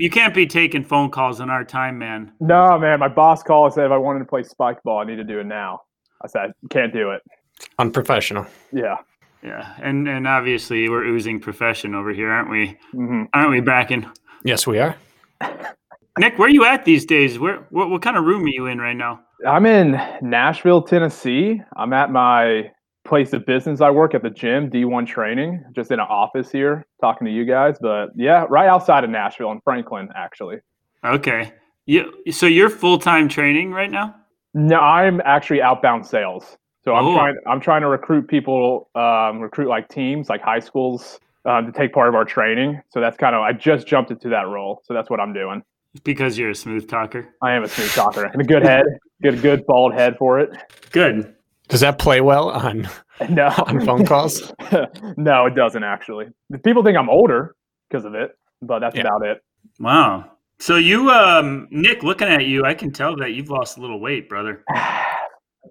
you can't be taking phone calls on our time, man. No, man. My boss called and said if I wanted to play spike ball, I need to do it now. I said, can't do it. Unprofessional. Yeah. Yeah, and and obviously we're oozing profession over here, aren't we? hmm Aren't we, Bracken? Yes, we are. Nick, where are you at these days? Where what, what kind of room are you in right now? I'm in Nashville, Tennessee. I'm at my place of business. I work at the gym, D1 Training, just in an office here talking to you guys. But yeah, right outside of Nashville in Franklin, actually. Okay. You so you're full time training right now? No, I'm actually outbound sales. So I'm Oh. trying. I'm trying to recruit people, um, recruit like teams, like high schools, um, to take part of our training. So that's kind of. I just jumped into that role. So that's what I'm doing. Because you're a smooth talker. I am a smooth talker and a good head, good good bald head for it. Good. Does that play well on No, on phone calls? no, it doesn't actually. People think I'm older because of it, but that's Yeah. about it. Wow. So you um Nick, looking at you, I can tell that you've lost a little weight, brother.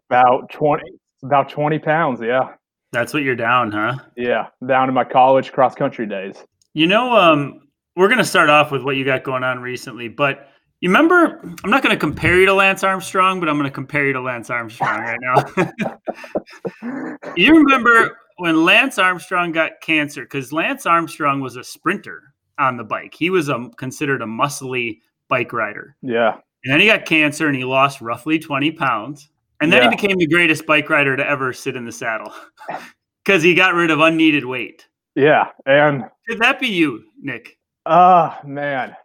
About twenty, about twenty pounds. Yeah, That's what you're down, huh? yeah. Down to my college cross country days. You know, um, we're gonna start off with what you got going on recently, but you remember I'm not gonna compare you to Lance Armstrong, but I'm gonna compare you to Lance Armstrong right now. you remember when Lance Armstrong got cancer, because Lance Armstrong was a sprinter on the bike. He was a considered a muscly bike rider. Yeah, And then he got cancer and he lost roughly 20 pounds. And then Yeah. he became the greatest bike rider to ever sit in the saddle because he got rid of unneeded weight. yeah. And Could that be you, Nick? uh man,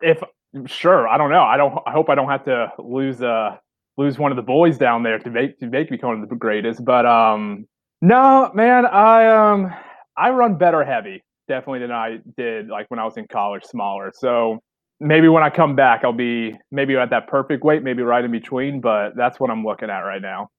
if sure, I don't know. I don't. I hope I don't have to lose uh lose one of the boys down there to make to make me one of the greatest. But um, no, man. I um I run better heavy definitely than I did like when I was in college, smaller. So maybe when I come back, I'll be maybe at that perfect weight, maybe right in between. But that's what I'm looking at right now.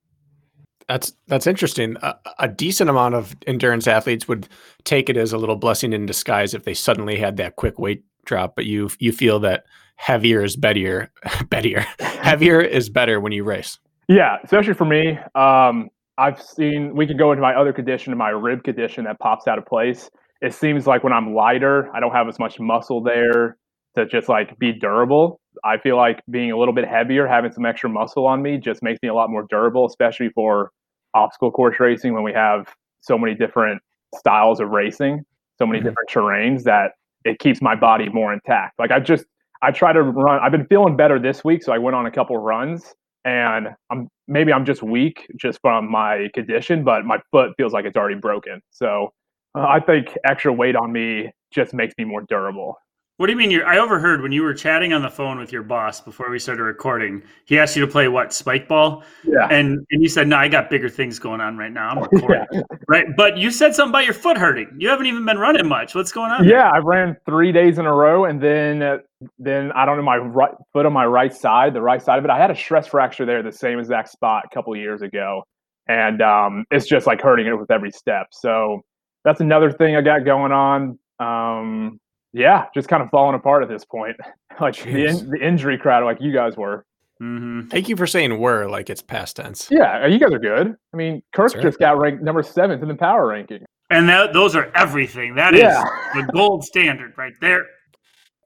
That's that's interesting. A, a decent amount of endurance athletes would take it as a little blessing in disguise if they suddenly had that quick weight drop. But you you feel that heavier is better, better, heavier is better when you race. Yeah, especially for me. Um, I've seen we could go into my other condition, my rib condition that pops out of place. It seems like when I'm lighter, I don't have as much muscle there to just like be durable. I feel like being a little bit heavier, having some extra muscle on me, just makes me a lot more durable, especially for obstacle course racing when we have so many different styles of racing, so many Mhm. different terrains that it keeps my body more intact. Like I just I try to run. I've been feeling better this week, so I went on a couple runs, and I'm maybe I'm just weak just from my condition, but my foot feels like it's already broken. So uh, I think extra weight on me just makes me more durable. What do you mean? You're, I overheard when you were chatting on the phone with your boss before we started recording. He asked you to play what spike ball, Yeah. and and you said, "No, I got bigger things going on right now. I'm recording." Right? But you said something about your foot hurting. You haven't even been running much. What's going on? there? Yeah, I ran three days in a row, and then uh, then I don't know my right foot on my right side, the right side of it. I had a stress fracture there, the same exact spot a couple years ago, and um, it's just like hurting it with every step. So that's another thing I got going on. Um, yeah, just kind of falling apart at this point, like the, in, the injury crowd, like you guys were. hmm Thank you for saying "were" like it's past tense. Yeah, you guys are good. I mean, Kirk Sure. just got ranked number seventh in the power ranking. And that, those are everything. That is Yeah. the gold standard right there.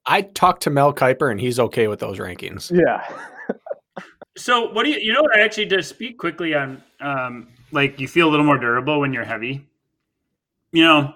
I talked to Mel Kiper and he's okay with those rankings. Yeah. So, what do you? You know what? I actually just speak quickly on, um, like you feel a little more durable when you're heavy. You know,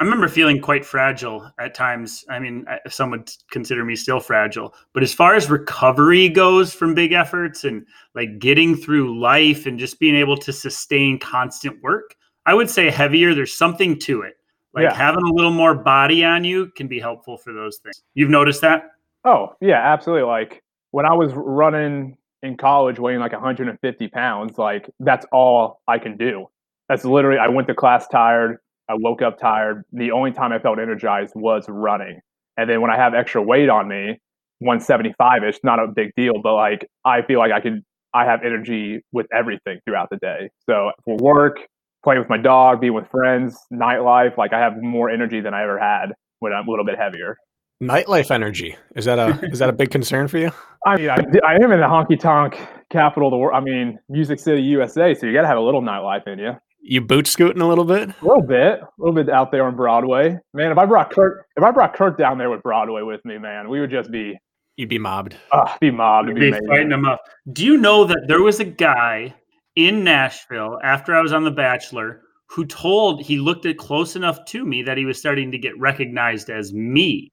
I remember feeling quite fragile at times. I mean, some would consider me still fragile, but as far as recovery goes from big efforts and like getting through life and just being able to sustain constant work, I would say heavier. There's something to it. Like Yeah. having a little more body on you can be helpful for those things. You've noticed that? Oh, yeah, absolutely. Like when I was running in college weighing like 150 pounds, like that's all I can do. That's literally, I went to class tired. I woke up tired. The only time I felt energized was running. And then when I have extra weight on me, 175 ish, not a big deal, but like I feel like I can, I have energy with everything throughout the day. So for work, playing with my dog, being with friends, nightlife, like I have more energy than I ever had when I'm a little bit heavier. Nightlife energy is that a is that a big concern for you? I mean, I, I am in the honky tonk capital of the world. I mean, Music City, USA. So you got to have a little nightlife in you. You boot scooting a little bit? A little bit, a little bit out there on Broadway. Man, if I brought Kurt, if I brought Kurt down there with Broadway with me, man, we would just be, You'd be mobbed. uh, be mobbed. It'd Be be fighting them up. Do you know that there was a guy in Nashville after I was on The Bachelor who told he looked at close enough to me that he was starting to get recognized as me.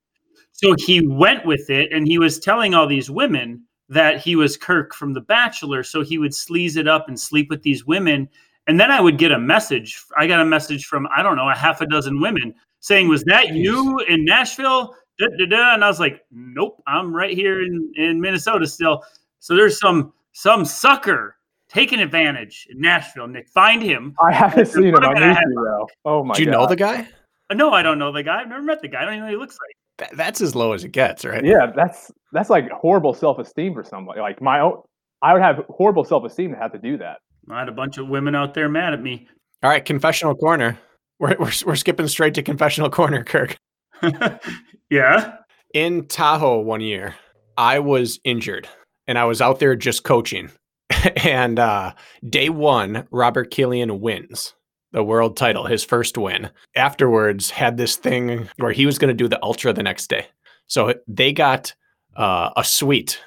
So he went with it and he was telling all these women that he was Kirk from The Bachelor. So he would sleaze it up and sleep with these women. And then I would get a message. I got a message from, I don't know, a half a dozen women saying, Was that you in Nashville? Da, da, da. And I was like, Nope, I'm right here in, in Minnesota still. So there's some some sucker taking advantage in Nashville. Nick, find him. I haven't seen him. I What need to though. Oh my god. Do you god. know the guy? Uh, No, I don't know the guy. I've never met the guy. I don't even know what he looks like. That, that's as low as it gets, right? Yeah, that's that's like horrible self esteem for somebody. Like my own, I would have horrible self esteem to have to do that. I had a bunch of women out there mad at me. All right, confessional corner. We're, we're, we're skipping straight to confessional corner, Kirk. yeah. In Tahoe one year, I was injured and I was out there just coaching. and uh, day one, Robert Killian wins the world title, his first win. Afterwards, had this thing where he was going to do the ultra the next day. So they got uh, a suite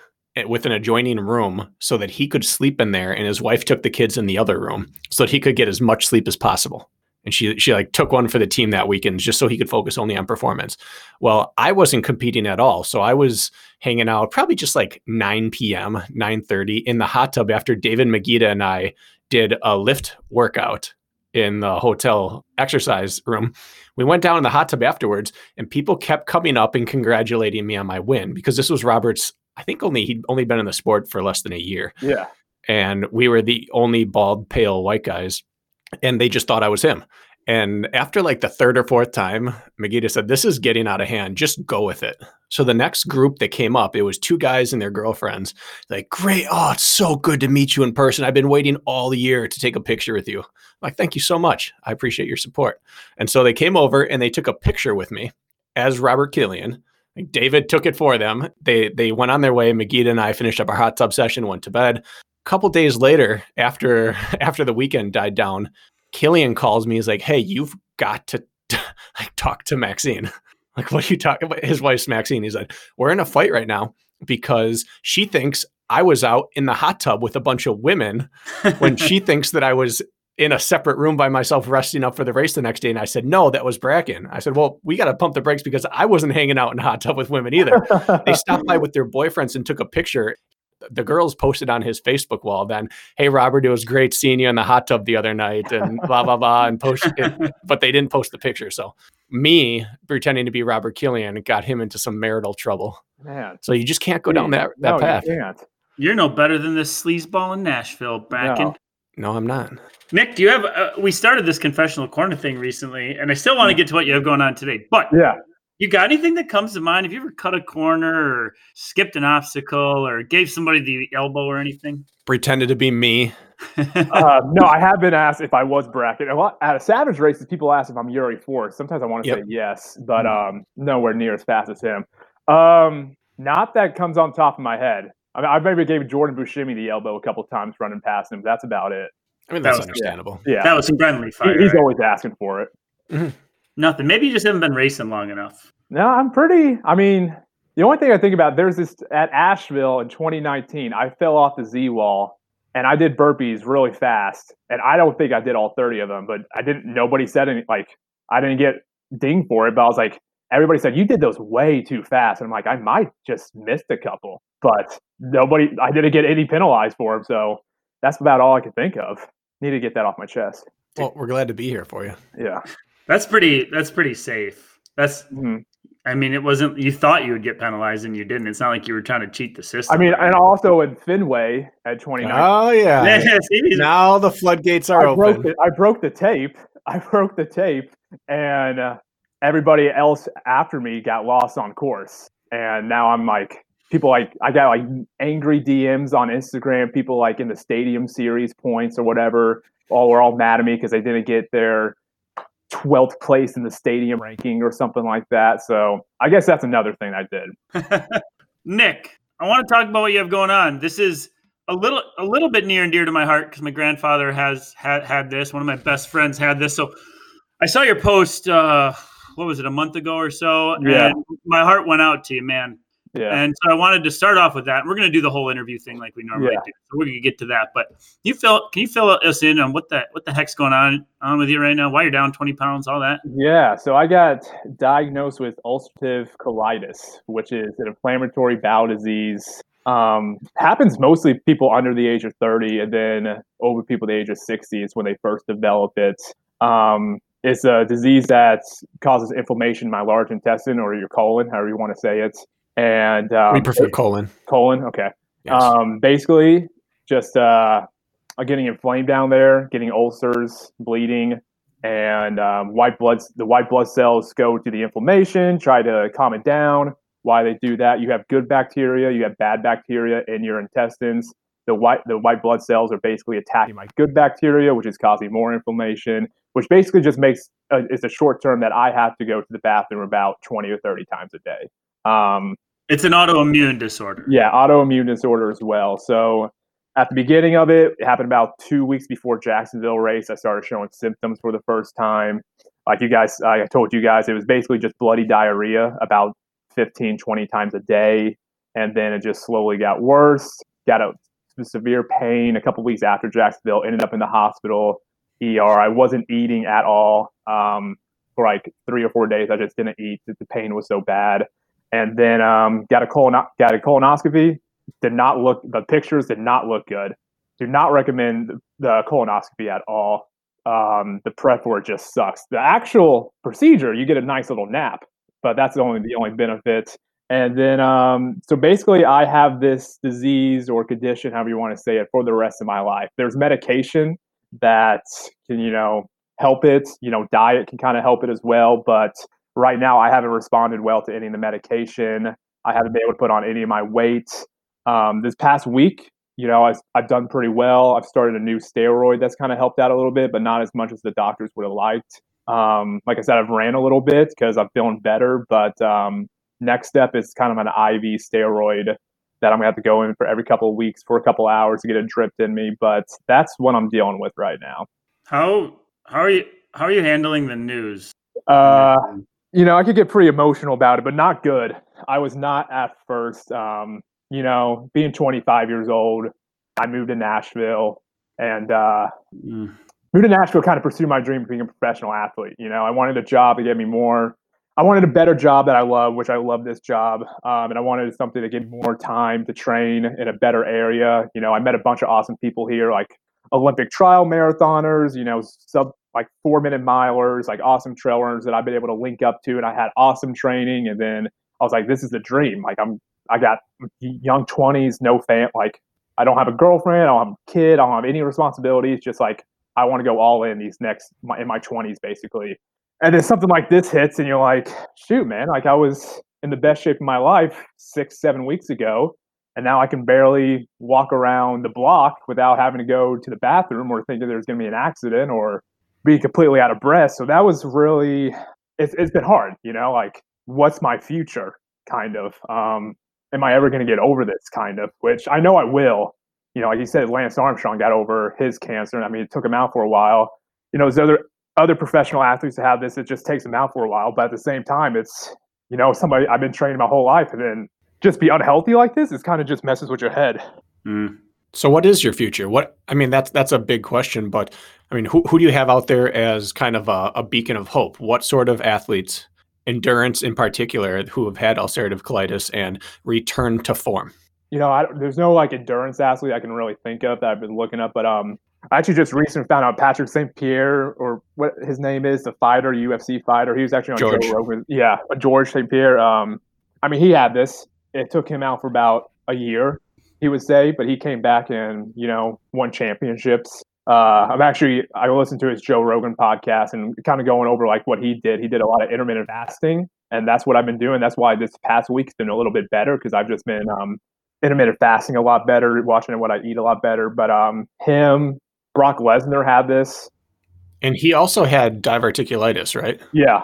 with an adjoining room so that he could sleep in there, and his wife took the kids in the other room so that he could get as much sleep as possible. And she she like took one for the team that weekend just so he could focus only on performance. Well, I wasn't competing at all, so I was hanging out probably just like 9 p.m., 9:30 in the hot tub after David Magida and I did a lift workout in the hotel exercise room. We went down in the hot tub afterwards, and people kept coming up and congratulating me on my win because this was Robert's. I think only he'd only been in the sport for less than a year, Yeah. and we were the only bald, pale white guys, and they just thought I was him. And after like the third or fourth time, Magida said, This is getting out of hand. Just go with it. So the next group that came up, it was two guys and their girlfriends. Like, great. Oh, it's so good to meet you in person. I've been waiting all year to take a picture with you. I'm like, thank you so much. I appreciate your support. And so they came over and they took a picture with me as Robert Killian. David took it for them. They they went on their way. Magida and I finished up our hot tub session, went to bed. A couple days later, after after the weekend died down, Killian calls me. He's like, "Hey, you've got to like talk to Maxine." Like, what are you talking about? His wife's Maxine. He's like, "We're in a fight right now because she thinks I was out in the hot tub with a bunch of women when she thinks that I was in a separate room by myself resting up for the race the next day. And I said, no, that was Bracken. I said, well, we got to pump the brakes because I wasn't hanging out in a hot tub with women either. they stopped by with their boyfriends and took a picture. The girls posted on his Facebook wall then, hey, Robert, it was great seeing you in the hot tub the other night and blah, blah, blah. And post it, but they didn't post the picture. So me pretending to be Robert Killian got him into some marital trouble. Man. So you just can't go down that, that no, path. You can't. You're no better than this sleazeball in Nashville, Bracken. No. No, I'm not. Nick, do you have? Uh, we started this confessional corner thing recently, and I still want to get to what you have going on today. But Yeah. you got anything that comes to mind? Have you ever cut a corner or skipped an obstacle or gave somebody the elbow or anything? Pretended to be me. Uh, no, I have been asked if I was Bracken. A lot, at a Savage races, people ask if I'm Yuri Force. Sometimes I want to Yep. say yes, but um, nowhere near as fast as him. Um, not that comes on top of my head. I mean, I maybe gave Jordan Bushimi the elbow a couple times running past him. That's about it. I mean, That that's was- understandable. Yeah, that was some friendly He- he's right? always asking for it. Mm-hmm. Nothing. Maybe you just haven't been racing long enough. No, I'm pretty. I mean, the only thing I think about there's this at Asheville in 2019. I fell off the Z wall and I did burpees really fast, and I don't think I did all 30 of them. But I didn't. Nobody said any. Like I didn't get dinged for it, but I was like, everybody said you did those way too fast, and I'm like, I might just missed a couple, but nobody. I didn't get any penalized for them, so that's about all I could think of. Need to get that off my chest. Well, we're glad to be here for you. Yeah. That's pretty. That's pretty safe. That's. Mhm. I mean, it wasn't. You thought you would get penalized and you didn't. It's not like you were trying to cheat the system. I mean, and also in Fenway at 29 Oh yeah. yeah, now the floodgates are I broke open. the I broke the tape. I broke the tape, and uh, everybody else after me got lost on course, and now I'm like people like I got like angry DMs on Instagram. People like in the stadium series points or whatever. All were all mad at me because they didn't get their 12th place in the stadium ranking or something like that. So I guess that's another thing I did. Nick, I want to talk about what you have going on. This is a little a little bit near and dear to my heart because my grandfather has had had this. One of my best friends had this. So I saw your post. Uh, what was it? A month ago or so. Yeah. And my heart went out to you, man. Yeah. And so I wanted to start off with that. We're going to do the whole interview thing like we normally Yeah. do. So we're going to get to that. But you fill can you fill us in on what the what the heck's going on on with you right now? Why you're down twenty pounds? All that. Yeah, so I got diagnosed with ulcerative colitis, which is an inflammatory bowel disease. Um, happens mostly people under the age of 30, and then over people the age of 60 is when they first develop it. Um, it's a disease that causes inflammation in my large intestine or your colon, however you want to say it. And um, we prefer colon. colon. Okay. Yes. Um, basically, just uh, getting inflamed down there, getting ulcers, bleeding, and um, white blood. The white blood cells go to the inflammation, try to calm it down. Why they do that? You have good bacteria, you have bad bacteria in your intestines. The white the white blood cells are basically attacking my good bacteria, which is causing more inflammation. Which basically just makes uh, it's a short term that I have to go to the bathroom about twenty or thirty times a day. Um, It's an autoimmune disorder. yeah, autoimmune disorder as well. So at the beginning of it, it happened about two weeks before Jacksonville race. I started showing symptoms for the first time. Like you guys, I told you guys, it was basically just bloody diarrhea about 15, 20 times a day. And then it just slowly got worse, got a severe pain a couple weeks after Jacksonville, ended up in the hospital, ER. I wasn't eating at all um, for like three or four days. I just didn't eat. The pain was so bad and then um, got a colon got a colonoscopy. Did not look the pictures did not look good. Do not recommend the colonoscopy at all. Um, the prep it just sucks. The actual procedure, you get a nice little nap, but that's the only the only benefit. And then, um, so basically, I have this disease or condition, however you want to say it, for the rest of my life. There's medication that can, you know, help it. You know, diet can kind of help it as well, but right now I haven't responded well to any of the medication. I haven't been able to put on any of my weight. Um, this past week, you know, I've, I've done pretty well. I've started a new steroid that's kind of helped out a little bit, but not as much as the doctors would have liked. Um, like I said, I've ran a little bit because I'm feeling better, but um, next step is kind of an IV steroid that I'm gonna have to go in for every couple of weeks for a couple hours to get it dripped in me. But that's what I'm dealing with right now. How how are you how are you handling the news? Uh, you know, I could get pretty emotional about it, but not good. I was not at first. Um, you know, being 25 years old, I moved to Nashville and uh, Mm. moved to Nashville, kind of pursue my dream of being a professional athlete. You know, I wanted a job to get me more. I wanted a better job that I love, which I love this job, um, and I wanted something give me more time to train in a better area. You know, I met a bunch of awesome people here, like Olympic trial marathoners. You know, sub like four minute milers, like awesome trail runners that I've been able to link up to, and I had awesome training. And then I was like, this is the dream. Like I'm, I got young twenties, no fan. Like I don't have a girlfriend, I don't have a kid, I don't have any responsibilities. Just like I want to go all in these next my, in my twenties, basically. And then something like this hits, and you're like, shoot, man, like I was in the best shape of my life six, seven weeks ago. And now I can barely walk around the block without having to go to the bathroom or thinking there's going to be an accident or be completely out of breath. So that was really, it's, it's been hard, you know, like what's my future kind of? Um, am I ever going to get over this kind of, which I know I will. You know, like you said, Lance Armstrong got over his cancer. I mean, it took him out for a while. You know, there's other other professional athletes that have this. It just takes them out for a while, but at the same time, it's you know somebody I've been training my whole life, and then just be unhealthy like this. It's kind of just messes with your head. Mm. So, what is your future? What I mean, that's that's a big question, but I mean, who who do you have out there as kind of a, a beacon of hope? What sort of athletes, endurance in particular, who have had ulcerative colitis and return to form? You know, I, there's no like endurance athlete I can really think of that I've been looking up, but um, I actually just recently found out Patrick St. Pierre or what his name is, the fighter, UFC fighter. He was actually on George. Joe Rogan. Yeah, George St. Pierre. Um, I mean, he had this. It took him out for about a year, he would say, but he came back and you know won championships. uh, I'm actually I listened to his Joe Rogan podcast and kind of going over like what he did. He did a lot of intermittent fasting, and that's what I've been doing. That's why this past week's been a little bit better because I've just been um, intermittent fasting a lot better, watching what I eat a lot better. But um, him, Brock Lesnar had this, and he also had diverticulitis, right? Yeah,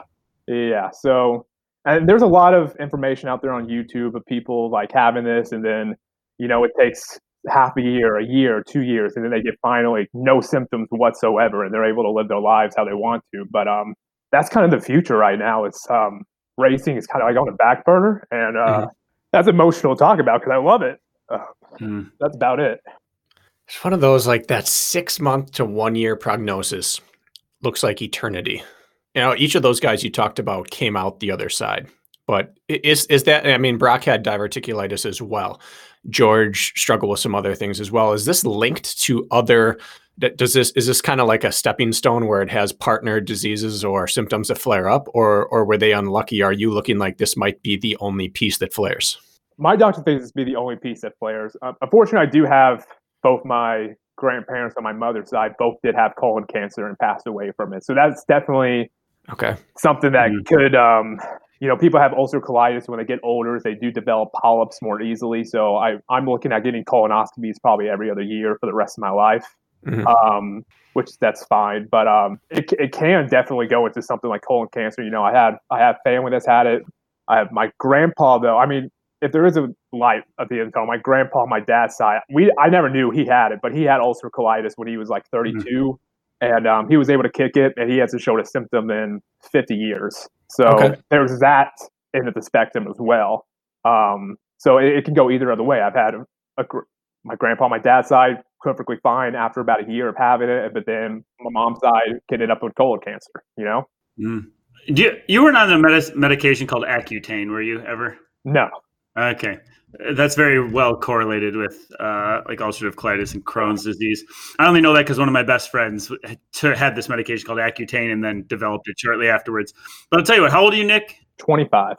yeah. So, and there's a lot of information out there on YouTube of people like having this, and then you know it takes half a year, a year, two years, and then they get finally no symptoms whatsoever, and they're able to live their lives how they want to. But um, that's kind of the future right now. It's um, racing is kind of like on the back burner, and uh, mm-hmm. that's emotional to talk about because I love it. Uh, mm. That's about it. It's one of those like that six month to one year prognosis looks like eternity. You know, each of those guys you talked about came out the other side. But is is that? I mean, Brock had diverticulitis as well. George struggled with some other things as well. Is this linked to other? Does this is this kind of like a stepping stone where it has partner diseases or symptoms that flare up, or or were they unlucky? Are you looking like this might be the only piece that flares? My doctor thinks this be the only piece that flares. Uh, unfortunately, I do have both my grandparents on my mother's side both did have colon cancer and passed away from it. So that's definitely okay something that mm-hmm. could um, you know, people have ulcer colitis when they get older. They do develop polyps more easily. So I, I'm looking at getting colonoscopies probably every other year for the rest of my life, mm-hmm. um, which that's fine. But um, it, it can definitely go into something like colon cancer. You know, I had I have family that's had it. I have my grandpa though. I mean, if there is a light at the end of the tunnel, my grandpa my dad's side, we I never knew he had it, but he had ulcer colitis when he was like 32. Mm-hmm and um, he was able to kick it, and he hasn't showed a symptom in 50 years. So okay. there's that end of the spectrum as well. Um, so it, it, can go either other way. I've had a, a, my grandpa my dad's side perfectly fine after about a year of having it, but then my mom's side ended up with colon cancer. You know. Mm. You, you weren't on a med- medication called Accutane, were you ever? No. Okay that's very well correlated with uh, like ulcerative colitis and Crohn's disease. I only know that because one of my best friends had this medication called Accutane and then developed it shortly afterwards. But I'll tell you what, how old are you, Nick? 25.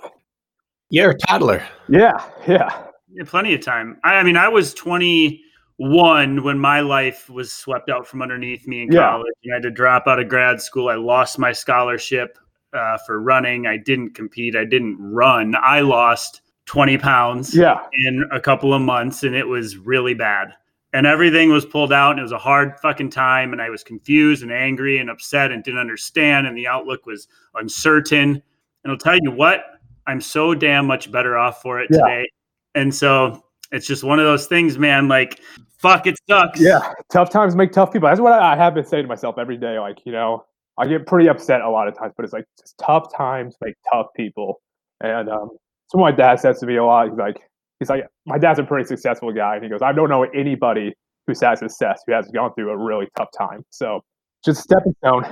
You're a toddler. Yeah, yeah. yeah plenty of time. I, I, mean, I was 21 when my life was swept out from underneath me in yeah. college. I had to drop out of grad school. I lost my scholarship uh, for running. I didn't compete. I didn't run. I lost – 20 pounds yeah. in a couple of months and it was really bad. And everything was pulled out and it was a hard fucking time and I was confused and angry and upset and didn't understand and the outlook was uncertain. And I'll tell you what, I'm so damn much better off for it yeah. today. And so it's just one of those things, man, like fuck it sucks. Yeah. Tough times make tough people. That's what I have been saying to myself every day. Like, you know, I get pretty upset a lot of times, but it's like just tough times make tough people. And um, so my dad says to me a lot. He's like, he's like, my dad's a pretty successful guy, and he goes, I don't know anybody who's had success who has gone through a really tough time. So just stepping stone.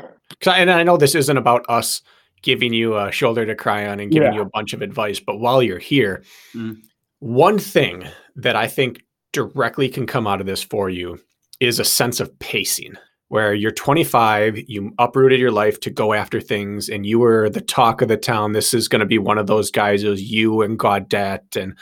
And I know this isn't about us giving you a shoulder to cry on and giving yeah. you a bunch of advice, but while you're here, mm. one thing that I think directly can come out of this for you is a sense of pacing where you're 25, you uprooted your life to go after things, and you were the talk of the town. This is going to be one of those guys. It was you and Gaudet and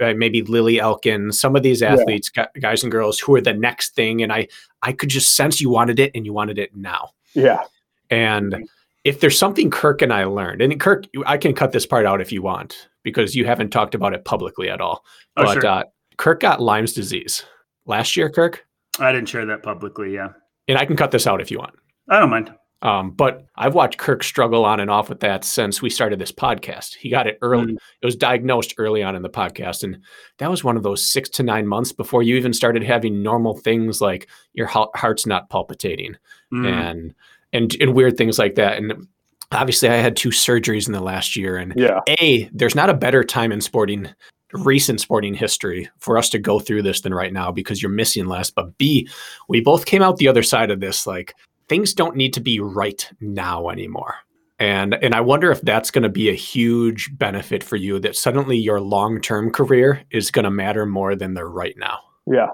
uh, maybe Lily Elkin, some of these athletes, yeah. guys and girls, who are the next thing. And I, I could just sense you wanted it, and you wanted it now. Yeah. And if there's something Kirk and I learned, and Kirk, I can cut this part out if you want because you haven't talked about it publicly at all. Oh, but sure. uh, Kirk got Lyme's disease last year. Kirk. I didn't share that publicly. Yeah and I can cut this out if you want. I don't mind. Um, but I've watched Kirk struggle on and off with that since we started this podcast. He got it early. Mm. It was diagnosed early on in the podcast. And that was one of those six to nine months before you even started having normal things like your heart's not palpitating mm. and, and, and weird things like that. And obviously I had two surgeries in the last year and yeah. a, there's not a better time in sporting recent sporting history for us to go through this than right now because you're missing less. But B, we both came out the other side of this like things don't need to be right now anymore. And and I wonder if that's going to be a huge benefit for you that suddenly your long-term career is going to matter more than the right now. Yeah.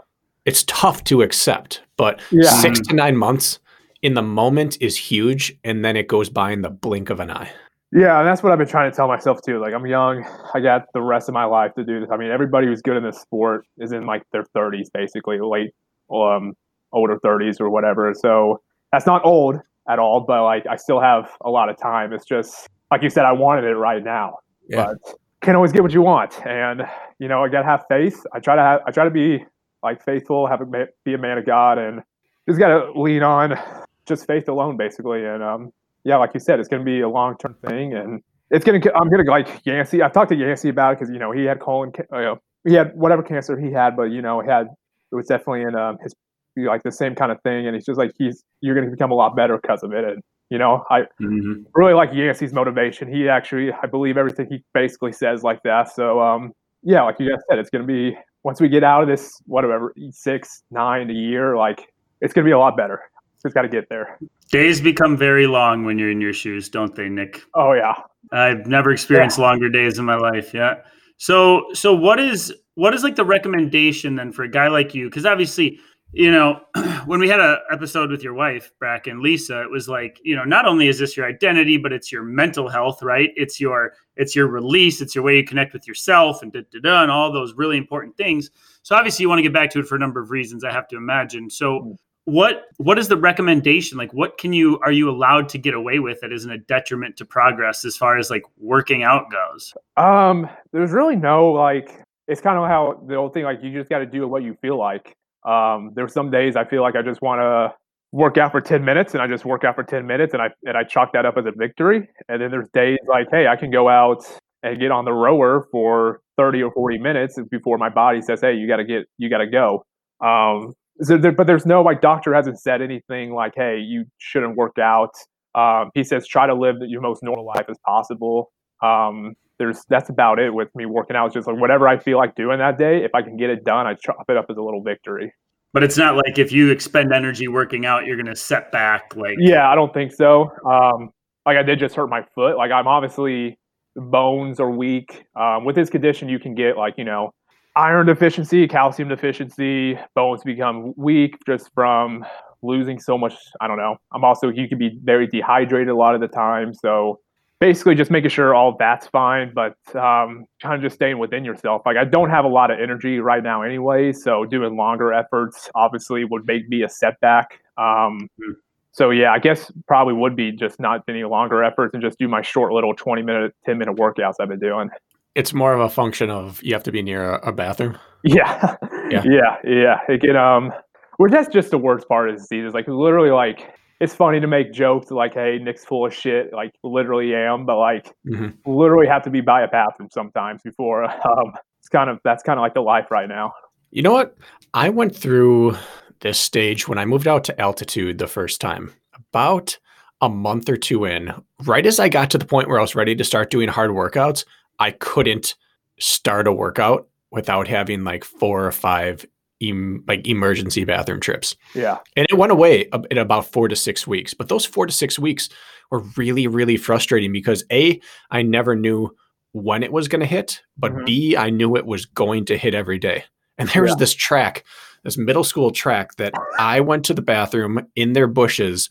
It's tough to accept, but yeah. 6 to 9 months in the moment is huge and then it goes by in the blink of an eye. Yeah, and that's what I've been trying to tell myself too. Like I'm young, I got the rest of my life to do this. I mean, everybody who's good in this sport is in like their 30s, basically late, um, older 30s or whatever. So that's not old at all, but like I still have a lot of time. It's just like you said, I wanted it right now, Yeah. but can't always get what you want. And you know, I gotta have faith. I try to have, I try to be like faithful, have a be a man of God, and just gotta lean on just faith alone, basically. And um, yeah, like you said, it's gonna be a long term thing, and it's gonna. I'm gonna like Yancey. I've talked to Yancey about it because you know he had colon, you know, he had whatever cancer he had, but you know, he had it was definitely in um, his like the same kind of thing, and he's just like he's you're gonna become a lot better because of it, and you know, I Mhm. really like Yancey's motivation. He actually, I believe everything he basically says like that. So, um, yeah, like you guys said, it's going to be once we get out of this, whatever, six, nine a year, like it's going to be a lot better. Just got to get there. Days become very long when you're in your shoes, don't they, Nick? Oh yeah, I've never experienced longer days in my life. Yeah. So so what is what is like the recommendation then for a guy like you? Because obviously, you know, when we had a episode with your wife, Bracken, Lisa, it was like, you know, not only is this your identity, but it's your mental health, right? It's your it's your release, it's your way you connect with yourself and da da da and all those really important things. So obviously you want to get back to it for a number of reasons, I have to imagine. So hmm. What what is the recommendation like what can you are you allowed to get away with that isn't a detriment to progress as far as like working out goes Um, there's really no like it's kind of how the old thing like you just got to do what you feel like. Um, there's some days I feel like I just want to work out for 10 minutes and I just work out for 10 minutes and I and I chalk that up as a victory. And then there's days like, hey, I can go out and get on the rower for 30 or 40 minutes before my body says, hey, you got to get you got to go. Um, so there, but there's no like doctor hasn't said anything like, hey, you shouldn't work out. Um, he says try to live your most normal life as possible. Um, there's that's about it with me working out. It's just like whatever I feel like doing that day. If I can get it done, I chop it up as a little victory. but it's not like if you expend energy working out you're going to set back like Yeah, I don't think so. Um, like I did just hurt my foot. Like I'm obviously bones are weak. Um, with this condition, you can get like you know iron deficiency, calcium deficiency, bones become weak just from losing so much. I don't know. I'm also you can be very dehydrated a lot of the time. So basically, just making sure all that's fine, but um, kind of just staying within yourself. Like I don't have a lot of energy right now anyway, so doing longer efforts obviously would make me a setback. Um, Hmm. so yeah, I guess probably would be just not any longer efforts and just do my short little 20 minute, 10 minute workouts I've been doing. It's more of a function of you have to be near a, a bathroom. Yeah. Yeah. Yeah. Yeah. It can, um, well, that's just the worst part of the season. It's like literally like, it's funny to make jokes like, hey, Nick's full of shit. Like, literally am, but like, Mhm. literally have to be by a bathroom sometimes before. Um, it's kind of, that's kind of like the life right now. You know what? I went through this stage when I moved out to altitude the first time, about a month or two in. Right as I got to the point where I was ready to start doing hard workouts, I couldn't start a workout without having like four or five em- like emergency bathroom trips. Yeah. And it went away in about four to six weeks. But those four to six weeks were really, really frustrating because A, I never knew when it was going to hit, but Mhm. B, I knew it was going to hit every day. And there was Yeah. this track, this middle school track that I went to the bathroom in their bushes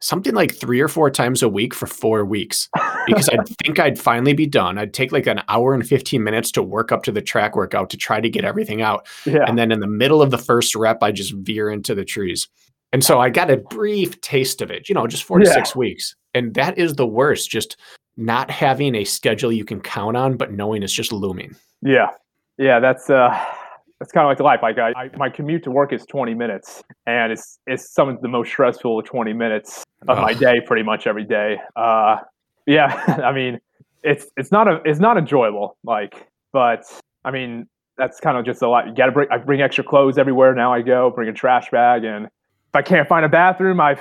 something like three or four times a week for four weeks because I'd think I'd finally be done. I'd take like an hour and 15 minutes to work up to the track workout to try to get everything out. Yeah. And then in the middle of the first rep, I just veer into the trees. And so I got a brief taste of it, you know, just four to Yeah. six weeks. And that is the worst, just not having a schedule you can count on, but knowing it's just looming. Yeah, yeah, that's uh, that's kind of like life. Like I, I, my commute to work is 20 minutes, and it's it's some of the most stressful 20 minutes of my day, pretty much every day. Uh, yeah, I mean, it's it's not a it's not enjoyable. Like, but I mean, that's kind of just a lot. You got to bring I bring extra clothes everywhere now. I go bring a trash bag, and if I can't find a bathroom, I,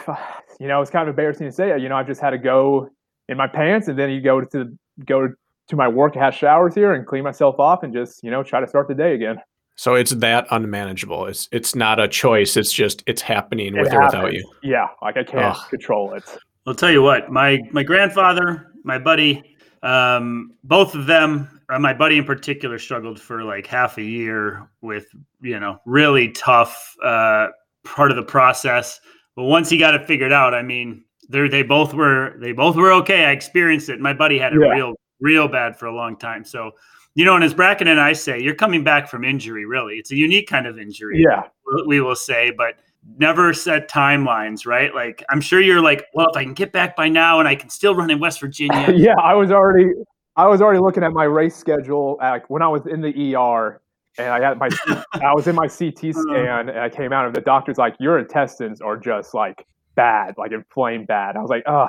you know, it's kind of embarrassing to say. You know, I've just had to go in my pants, and then you go to go to my work, have showers here, and clean myself off, and just you know try to start the day again. So it's that unmanageable. It's it's not a choice. It's just it's happening It with or without you. Yeah, like I can't Ugh. control it. I'll tell you what, my my grandfather, my buddy, um, both of them, uh, my buddy in particular, struggled for like half a year with you know really tough uh, part of the process. But once he got it figured out, I mean, they they both were they both were okay. I experienced it. My buddy had it Yeah. real real bad for a long time. So you know, and as Bracken and I say, you're coming back from injury. Really, it's a unique kind of injury Yeah, we will say, but never set timelines, right? Like I'm sure you're like, well, if I can get back by now and I can still run in West Virginia. yeah, I was already I was already looking at my race schedule like when I was in the ER and I had my I was in my CT Uh-huh. scan and I came out and the doctor's like, your intestines are just like bad, like inflamed bad. I was like, oh,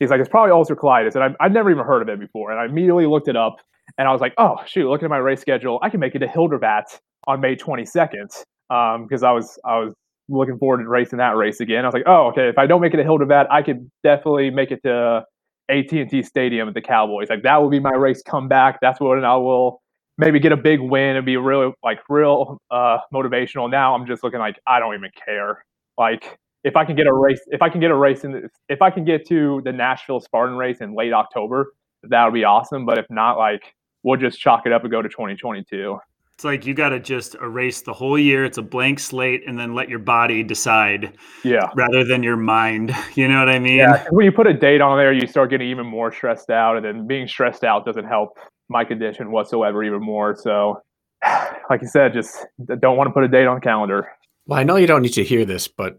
he's like, it's probably ulcer colitis, and I, I'd never even heard of it before, and I immediately looked it up, and I was like, oh shoot, looking at my race schedule, I can make it to Hildervat on May 22nd, because I was I was looking forward to racing that race again. I was like, oh okay, if I don't make it to Hildervat, I could definitely make it to AT&T Stadium at the Cowboys. Like that will be my race comeback. That's what I will maybe get a big win and be real like real uh motivational. Now I'm just looking like I don't even care. Like if I can get a race, if I can get a race in, if I can get to the Nashville Spartan race in late October, that would be awesome. But if not, like we'll just chalk it up and go to 2022. It's like you got to just erase the whole year. It's a blank slate, and then let your body decide Yeah. rather than your mind. You know what I mean? Yeah. 'cause When you put a date on there, you start getting even more stressed out, and then being stressed out doesn't help my condition whatsoever even more. So, like you said, just don't want to put a date on the calendar. Well, I know you don't need to hear this, but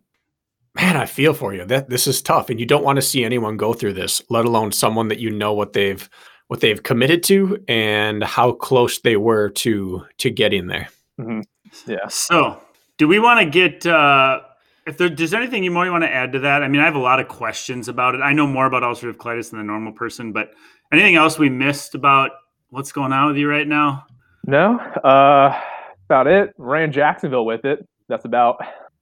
man, I feel for you. That this is tough, and you don't want to see anyone go through this, let alone someone that you know what they've what they've committed to and how close they were to to getting there. Yeah. So, do we want to get? uh if there, there's anything you might want to add to that, I mean, I have a lot of questions about it. I know more about ulcerative colitis than the normal person, but anything else we missed about what's going on with you right now? No, uh, about it. Ran Jacksonville with it. That's about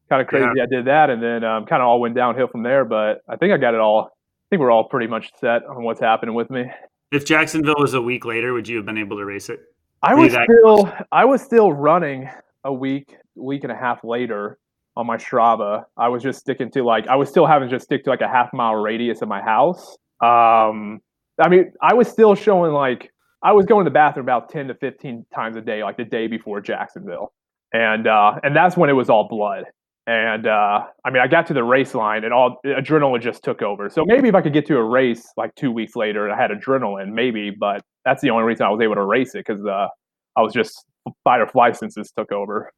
kind of crazy. I did that, and then um, kind of all went downhill from there. But I think I got it all. I think we're all pretty much set on what's happening with me. If Jacksonville was a week later, would you have been able to race it? I was still I was still running a week week and a half later on my Strava. I was just sticking to like I was still having to just stick to like a half mile radius of my house. Um, I mean, I was still showing like I was going to the bathroom about ten to fifteen times a day, like the day before Jacksonville, and uh, and that's when it was all blood. And uh, I mean, I got to the race line, and all adrenaline just took over. So maybe if I could get to a race like two weeks later, and I had adrenaline, maybe. But that's the only reason I was able to race it because uh, I was just fight or flight senses took over.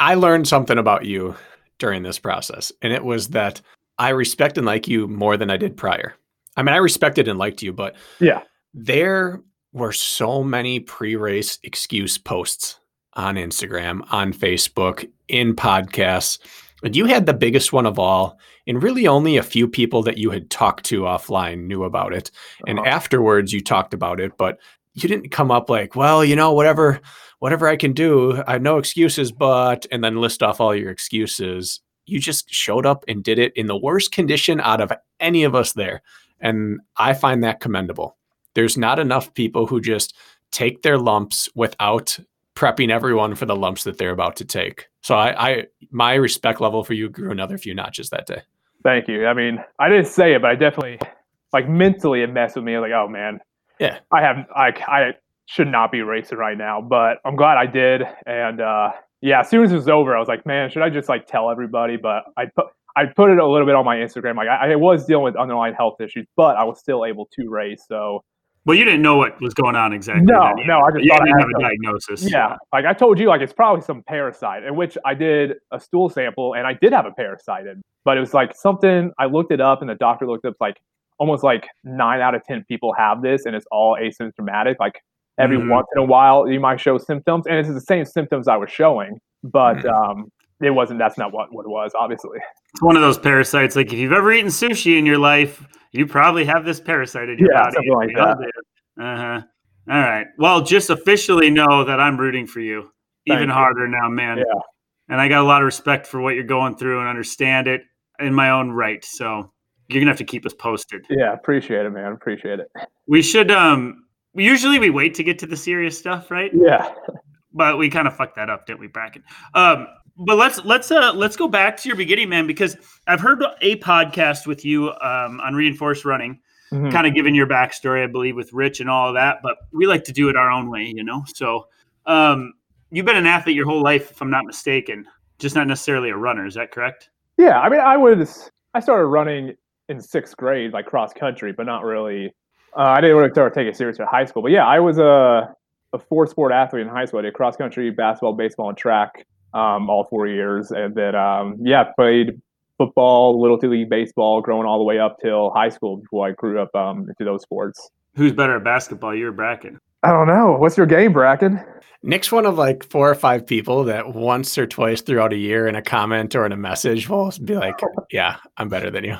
I learned something about you during this process, and it was that I respect and like you more than I did prior. I mean, I respected and liked you, but Yeah. there were so many pre-race excuse posts on Instagram, on Facebook, in podcasts. And you had the biggest one of all, and really only a few people that you had talked to offline knew about it. And Uh-huh. afterwards you talked about it, but you didn't come up like, well, you know, whatever, whatever I can do, I have no excuses, but and then list off all your excuses. You just showed up and did it in the worst condition out of any of us there. And I find that commendable. There's not enough people who just take their lumps without prepping everyone for the lumps that they're about to take. So I, I my respect level for you grew another few notches that day. Thank you. I mean, I didn't say it, but I definitely like mentally it messed with me. I was like, oh man, Yeah. I have I I should not be racing right now, but I'm glad I did. And uh, yeah, as soon as it was over, I was like, man, should I just like tell everybody? But I put I put it a little bit on my Instagram. Like I, I was dealing with underlying health issues, but I was still able to race. So Well, you didn't know what was going on exactly. no. No, I just you I didn't had have a diagnosis. Yeah, like I told you, like it's probably some parasite. In which I did a stool sample, and I did have a parasite in, but it was like something. I looked it up, and the doctor looked up like almost like nine out of ten people have this, and it's all asymptomatic. Like every Mhm. once in a while, you might show symptoms, and it's the same symptoms I was showing, but um, it wasn't. That's not what what it was, obviously. It's one of those parasites. Like if you've ever eaten sushi in your life, you probably have this parasite in your Yeah, body. something like that. Uh huh. All right. Well, just officially know that I'm rooting for you Thank even you. harder now, man. Yeah. And I got a lot of respect for what you're going through and understand it in my own right. So you're gonna have to keep us posted. Yeah, appreciate it, man. Appreciate it. We should. Um. Usually we wait to get to the serious stuff, right? Yeah, but we kind of fucked that up, didn't we, Bracken? Um, but let's let's uh let's go back to your beginning, man, because I've heard a podcast with you um, on reinforced running, Mhm. kind of giving your backstory, I believe, with Rich and all of that. But we like to do it our own way, you know. So um, you've been an athlete your whole life, if I'm not mistaken, just not necessarily a runner. Is that correct? Yeah, I mean, I was I started running in sixth grade, like cross country, but not really. Uh, I didn't really start taking it serious in high school, but yeah, I was a a four sport athlete in high school. I did cross country, basketball, baseball, and track. Um, all four years, and then um, yeah, played football, little league baseball, growing all the way up till high school before I grew up um, into those sports. Who's better at basketball, you or Bracken? I don't know. What's your game, Bracken? Nick's one of like four or five people that once or twice throughout a year in a comment or in a message will be like, "Yeah, I'm better than you."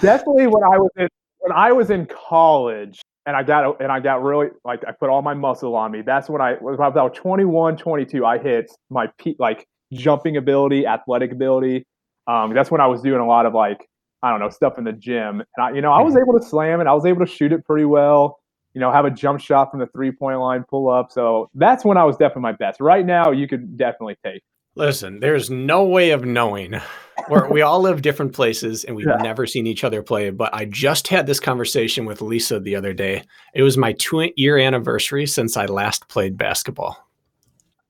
Definitely when I was in when I was in college and I got and I got really like I put all my muscle on me. That's when I was about 21, 22. I hit my peak like jumping ability, athletic ability. Um, that's when I was doing a lot of like I don't know stuff in the gym, and I you know I was able to slam and I was able to shoot it pretty well you know, have a jump shot from the three point line, pull up. So that's when I was definitely my best. Right now, you could definitely take. Listen, there's no way of knowing. We're, we all live different places and we've yeah. never seen each other play. But I just had this conversation with Lisa the other day. It was my two year anniversary since I last played basketball,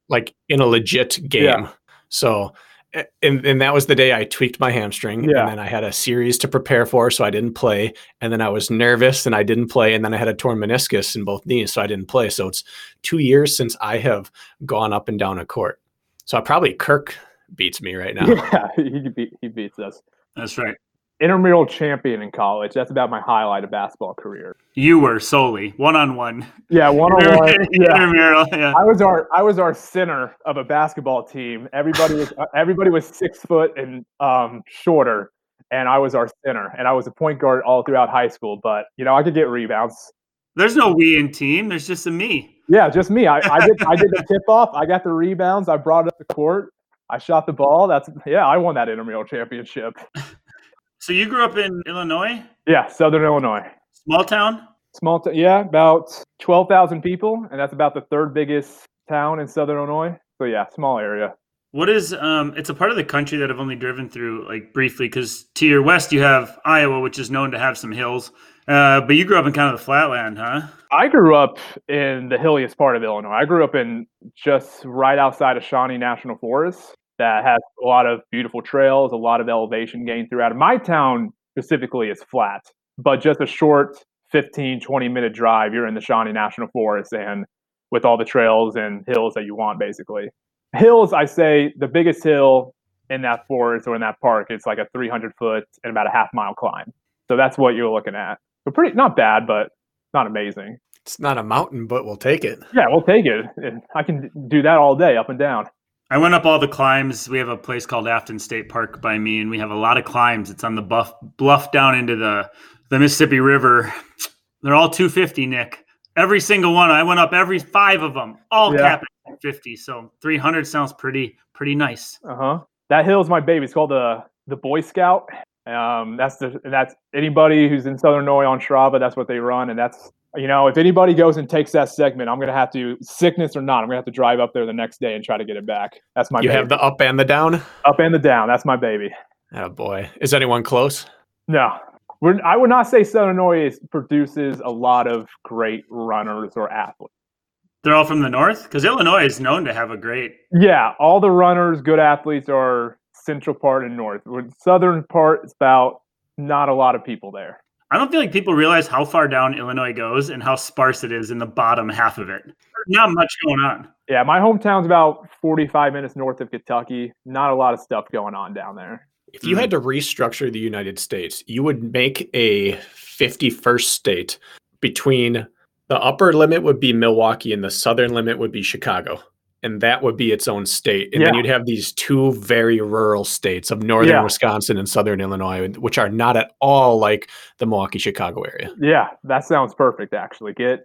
like in a legit game. Yeah. So and, and that was the day I tweaked my hamstring. Yeah. And then I had a series to prepare for, so I didn't play. And then I was nervous and I didn't play. And then I had a torn meniscus in both knees, so I didn't play. So it's two years since I have gone up and down a court. So probably Kirk beats me right now. Yeah, he, beat, he beats us. That's right intramural champion in college. That's about my highlight of basketball career. You were solely one on one. Yeah, one on one. Intramural. Yeah. I was our I was our center of a basketball team. Everybody was everybody was six foot and um, shorter, and I was our center. And I was a point guard all throughout high school. But you know, I could get rebounds. There's no we in team. There's just a me. Yeah, just me. I, I did I did the tip off. I got the rebounds. I brought it up the court. I shot the ball. That's yeah. I won that intramural championship. So you grew up in Illinois? Yeah, Southern Illinois. Small town? Small town. Yeah, about twelve thousand people, and that's about the third biggest town in Southern Illinois. So yeah, small area. What is um? It's a part of the country that I've only driven through like briefly because to your west you have Iowa, which is known to have some hills. Uh, but you grew up in kind of the flatland, huh? I grew up in the hilliest part of Illinois. I grew up in just right outside of Shawnee National Forest that has a lot of beautiful trails, a lot of elevation gain throughout. My town specifically is flat, but just a short 15, 20 minute drive, you're in the Shawnee National Forest and with all the trails and hills that you want, basically. Hills, I say the biggest hill in that forest or in that park, it's like a 300 foot and about a half mile climb. So that's what you're looking at. So pretty, not bad, but not amazing. It's not a mountain, but we'll take it. Yeah, we'll take it. I can do that all day, up and down. I went up all the climbs. We have a place called Afton State Park by me, and we have a lot of climbs. It's on the buff, bluff down into the, the Mississippi River. They're all 250, Nick. Every single one. I went up every five of them, all yeah. capped at 50. So 300 sounds pretty pretty nice. Uh huh. That hill's my baby. It's called the the Boy Scout. Um, that's the that's anybody who's in Southern Illinois on Strava. That's what they run, and that's you know, if anybody goes and takes that segment, I'm gonna have to sickness or not, I'm gonna have to drive up there the next day and try to get it back. That's my. You baby. have the up and the down. Up and the down. That's my baby. Oh boy, is anyone close? No, We're, I would not say Southern Illinois produces a lot of great runners or athletes. They're all from the north because Illinois is known to have a great. Yeah, all the runners, good athletes are central part and north. Southern part, it's about not a lot of people there. I don't feel like people realize how far down Illinois goes and how sparse it is in the bottom half of it. There's not much going on. Yeah, my hometown's about 45 minutes north of Kentucky. Not a lot of stuff going on down there. If you had to restructure the United States, you would make a 51st state between the upper limit would be Milwaukee and the southern limit would be Chicago and that would be its own state. And yeah. then you'd have these two very rural states of northern yeah. Wisconsin and southern Illinois, which are not at all like the Milwaukee, Chicago area. Yeah, that sounds perfect, actually. Get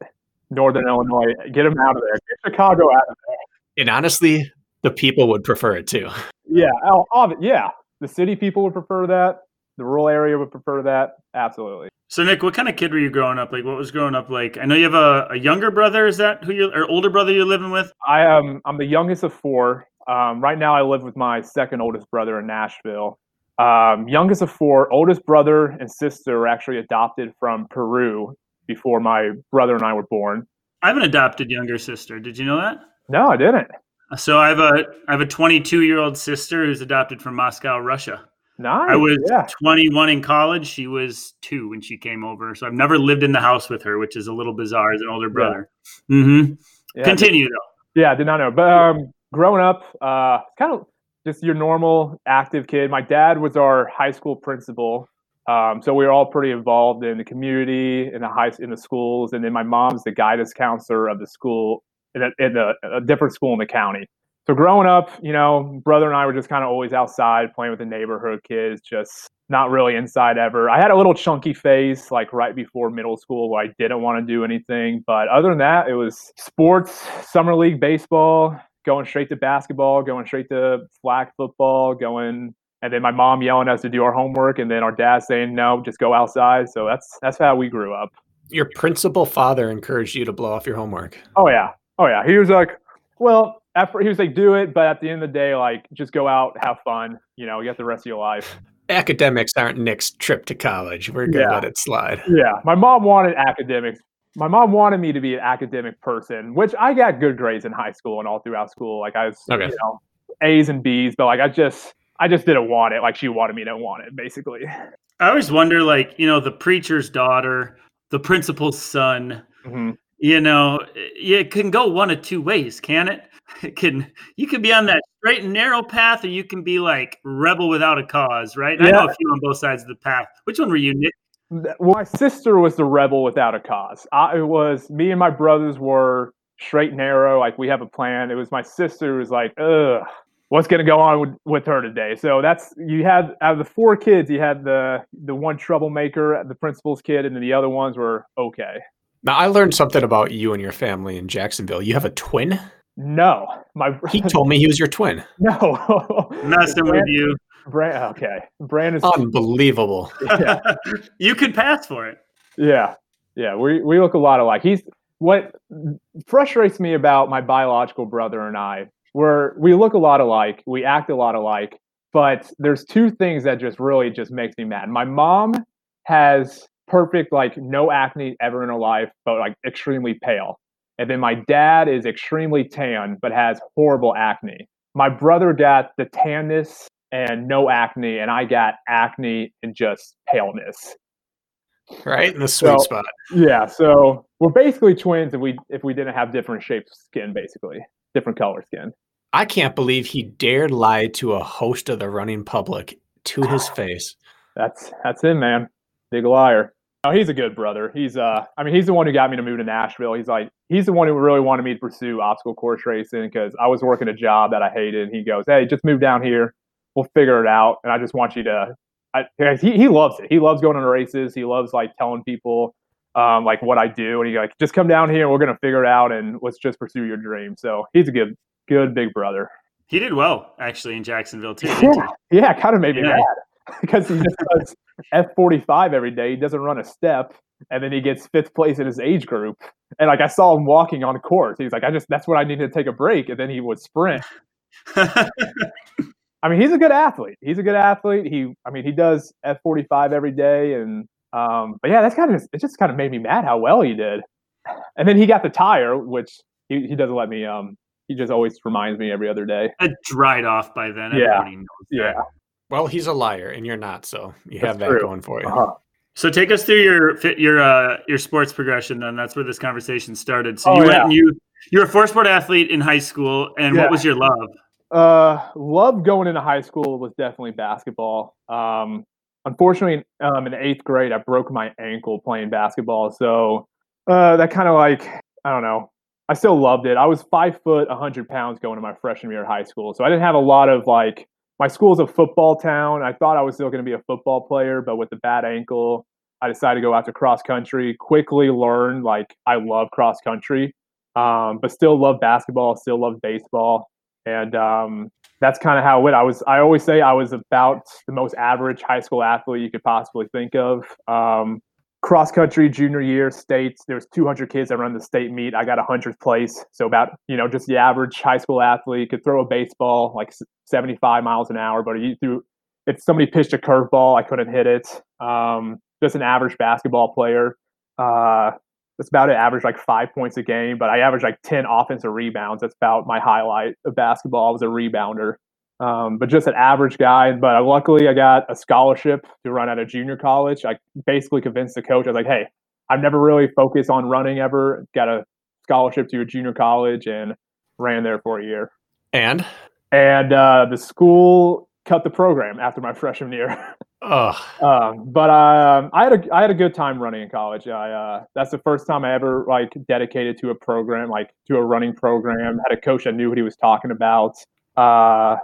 northern Illinois, get them out of there, get Chicago out of there. And honestly, the people would prefer it too. Yeah, oh, yeah. The city people would prefer that. The rural area would prefer that. Absolutely. So Nick, what kind of kid were you growing up like? What was growing up like? I know you have a, a younger brother. Is that who you or older brother you're living with? I am. Um, I'm the youngest of four. Um, right now, I live with my second oldest brother in Nashville. Um, youngest of four, oldest brother and sister were actually adopted from Peru before my brother and I were born. I have an adopted younger sister. Did you know that? No, I didn't. So I have a I have a 22 year old sister who's adopted from Moscow, Russia. Nice. I was yeah. 21 in college. She was two when she came over. So I've never lived in the house with her, which is a little bizarre as an older brother. Yeah. Mm-hmm. Yeah, Continue though. Yeah, I did not know. But um, growing up, uh, kind of just your normal active kid. My dad was our high school principal, um, so we were all pretty involved in the community, in the high, in the schools, and then my mom's the guidance counselor of the school in a, in a, a different school in the county. So growing up, you know, brother and I were just kind of always outside playing with the neighborhood kids, just not really inside ever. I had a little chunky phase like right before middle school where I didn't want to do anything, but other than that, it was sports, summer league baseball, going straight to basketball, going straight to flag football, going and then my mom yelling at us to do our homework and then our dad saying no, just go outside. So that's that's how we grew up. Your principal father encouraged you to blow off your homework. Oh yeah. Oh yeah. He was like, well, after he was like, do it, but at the end of the day, like, just go out, have fun. You know, you got the rest of your life. Academics aren't Nick's trip to college. We're gonna Yeah. let it slide. Yeah, my mom wanted academics. My mom wanted me to be an academic person, which I got good grades in high school and all throughout school. Like I was, Okay. you know, A's and B's, but like I just, I just didn't want it. Like she wanted me to want it, basically. I always wonder, like, you know, the preacher's daughter, the principal's son, Mhm. you know, it can go one of two ways, can it? It can you can be on that straight and narrow path, or you can be like rebel without a cause, right? I know a few on both sides of the path. Which one were you, Nick? Well, my sister was the rebel without a cause. I, it was me and my brothers were straight and narrow. Like we have a plan. It was my sister who was like, ugh, what's going to go on with, with her today? So that's you had out of the four kids, you had the the one troublemaker, the principal's kid, and then the other ones were okay. Now I learned something about you and your family in Jacksonville. You have a twin. No, my He told me he was your twin. no. Messing with you. Brand, okay, Brandon's Unbelievable. yeah. you could pass for it. Yeah, yeah, we we look a lot alike. He's what frustrates me about my biological brother and I. We're we look a lot alike, we act a lot alike, but there's two things that just really just makes me mad. My mom has perfect like no acne ever in her life, but like extremely pale. And then my dad is extremely tan, but has horrible acne. My brother got the tanness and no acne, and I got acne and just paleness. Right in the sweet So- spot. Yeah, so we're basically twins if we if we didn't have different shaped skin, basically different color skin. I can't believe he dared lie to a host of the running public to his face. That's that's him, man. Big liar. No, he's a good brother. He's uh, I mean, he's the one who got me to move to Nashville. He's like, he's the one who really wanted me to pursue obstacle course racing because I was working a job that I hated. And he goes, "Hey, just move down here. We'll figure it out." And I just want you to. I, he he loves it. He loves going on races. He loves like telling people um, like what I do, and he like just come down here and we're gonna figure it out and let's just pursue your dream. So he's a good good big brother. He did well actually in Jacksonville too. Yeah, yeah, kind of made me Yeah. mad because he just does F forty five every day. He doesn't run a step, and then he gets fifth place in his age group. And like I saw him walking on course, he's like, I just that's what I need to take a break, and then he would sprint. I mean, he's a good athlete. He's a good athlete. He, I mean, he does F forty five every day, and um, but yeah, that's kind of it. Just kind of made me mad how well he did. And then he got the tire, which he, he doesn't let me. Um, he just always reminds me every other day. It dried off by then. Yeah. Everybody knows that. Yeah. Well, he's a liar, and you're not, so you That's have that true. going for you. Uh-huh. So take us through your your uh your sports progression then. That's where this conversation started. So Oh, you went yeah. and you you're a four sport athlete in high school and Yeah. what was your love? Uh, love going into high school was definitely basketball. Um, unfortunately, um, in eighth grade, I broke my ankle playing basketball. So uh, that kind of like I don't know. I still loved it. I was five foot, hundred pounds going to my freshman year of high school, so I didn't have a lot of like. My school's a football town. I thought I was still going to be a football player, but with a bad ankle, I decided to go after cross country. Quickly learned like I love cross country, um, but still love basketball. Still love baseball and um, that's kind of how it went. I was I always say I was about the most average high school athlete you could possibly think of. Um, cross country junior year states there was 200 kids that run the state meet. I got 100th place. So about you know just the average high school athlete could throw a baseball like 75 miles an hour but you threw if somebody pitched a curveball i couldn't hit it. Um, just an average basketball player. Uh, that's about an Average like five points a game, but I averaged like 10 offensive rebounds. That's about my highlight of basketball. I was a rebounder, um, but just an average guy. But luckily, I got a scholarship to run at a junior college. I basically convinced the coach, I was like, hey, I've never really focused on running ever. Got a scholarship to a junior college and ran there for a year. And and uh, the school cut the program after my freshman year. oh, um, but um, I had a I had a good time running in college. I uh, that's the first time I ever like dedicated to a program, like to a running program. Had a coach that knew what he was talking about. Uh,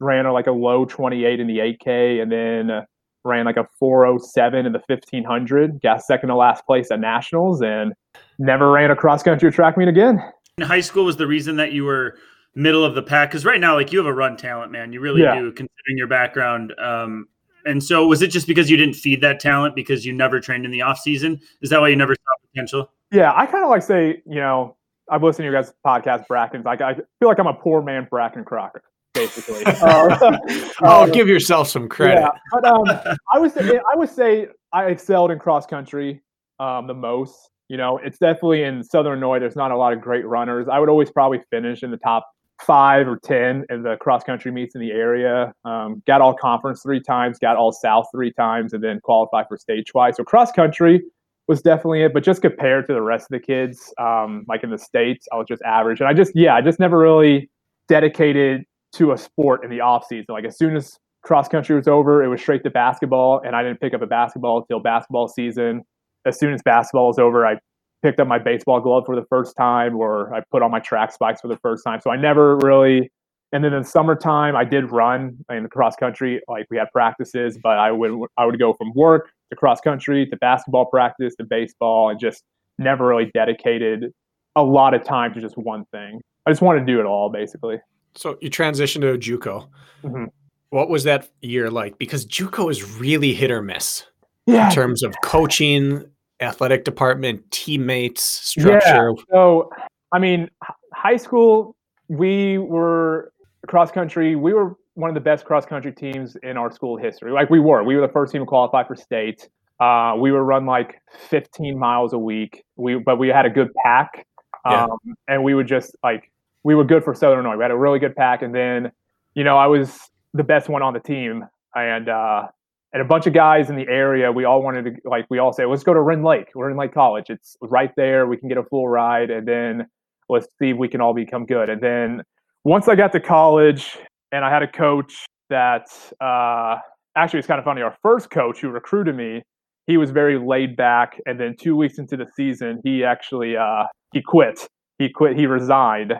ran like a low 28 in the 8K, and then uh, ran like a 407 in the 1500. Got second to last place at nationals, and never ran a cross country track meet again. In high school was the reason that you were middle of the pack because right now, like you have a run talent, man. You really Yeah. do, considering your background. Um, and so, was it just because you didn't feed that talent because you never trained in the off season? Is that why you never saw potential? Yeah, I kind of like say, you know, I've listened to your guys' podcast, Brackens. Like, I feel like I'm a poor man, Bracken Crocker, basically. Uh, oh, uh, give yourself some credit. Yeah, but um, I would say I would say I excelled in cross country um, the most. You know, it's definitely in Southern Illinois. There's not a lot of great runners. I would always probably finish in the top five or ten in the cross country meets in the area. Um, got all conference three times, got all South three times, and then qualified for state twice. So cross country was definitely it. But just compared to the rest of the kids, um, like in the states, I was just average. And I just yeah, I just never really dedicated to a sport in the off season. Like as soon as cross country was over, it was straight to basketball, and I didn't pick up a basketball until basketball season. As soon as basketball was over, I picked up my baseball glove for the first time, or I put on my track spikes for the first time. So I never really. And then in summertime, I did run in the cross country. Like we had practices, but I would I would go from work to cross country to basketball practice to baseball, and just never really dedicated a lot of time to just one thing. I just wanted to do it all, basically. So you transitioned to JUCO. Mhm. What was that year like? Because JUCO is really hit or miss Yeah, in terms of coaching, athletic department, teammates, structure. Yeah. So, I mean, high school, we were cross country. We were one of the best cross country teams in our school history. Like we were, we were the first team to qualify for state. Uh, we were run like 15 miles a week. We, but we had a good pack, Yeah. um, and we would just like we were good for Southern Illinois. We had a really good pack, and then, you know, I was the best one on the team, and uh, and a bunch of guys in the area, we all wanted to like we all say, let's go to Rend Lake. We're in Lake College. It's right there. We can get a full ride, and then let's see if we can all become good. And then once I got to college, and I had a coach that uh, actually it's kind of funny. Our first coach who recruited me, he was very laid back, and then two weeks into the season, he actually uh, he quit. He quit. He resigned,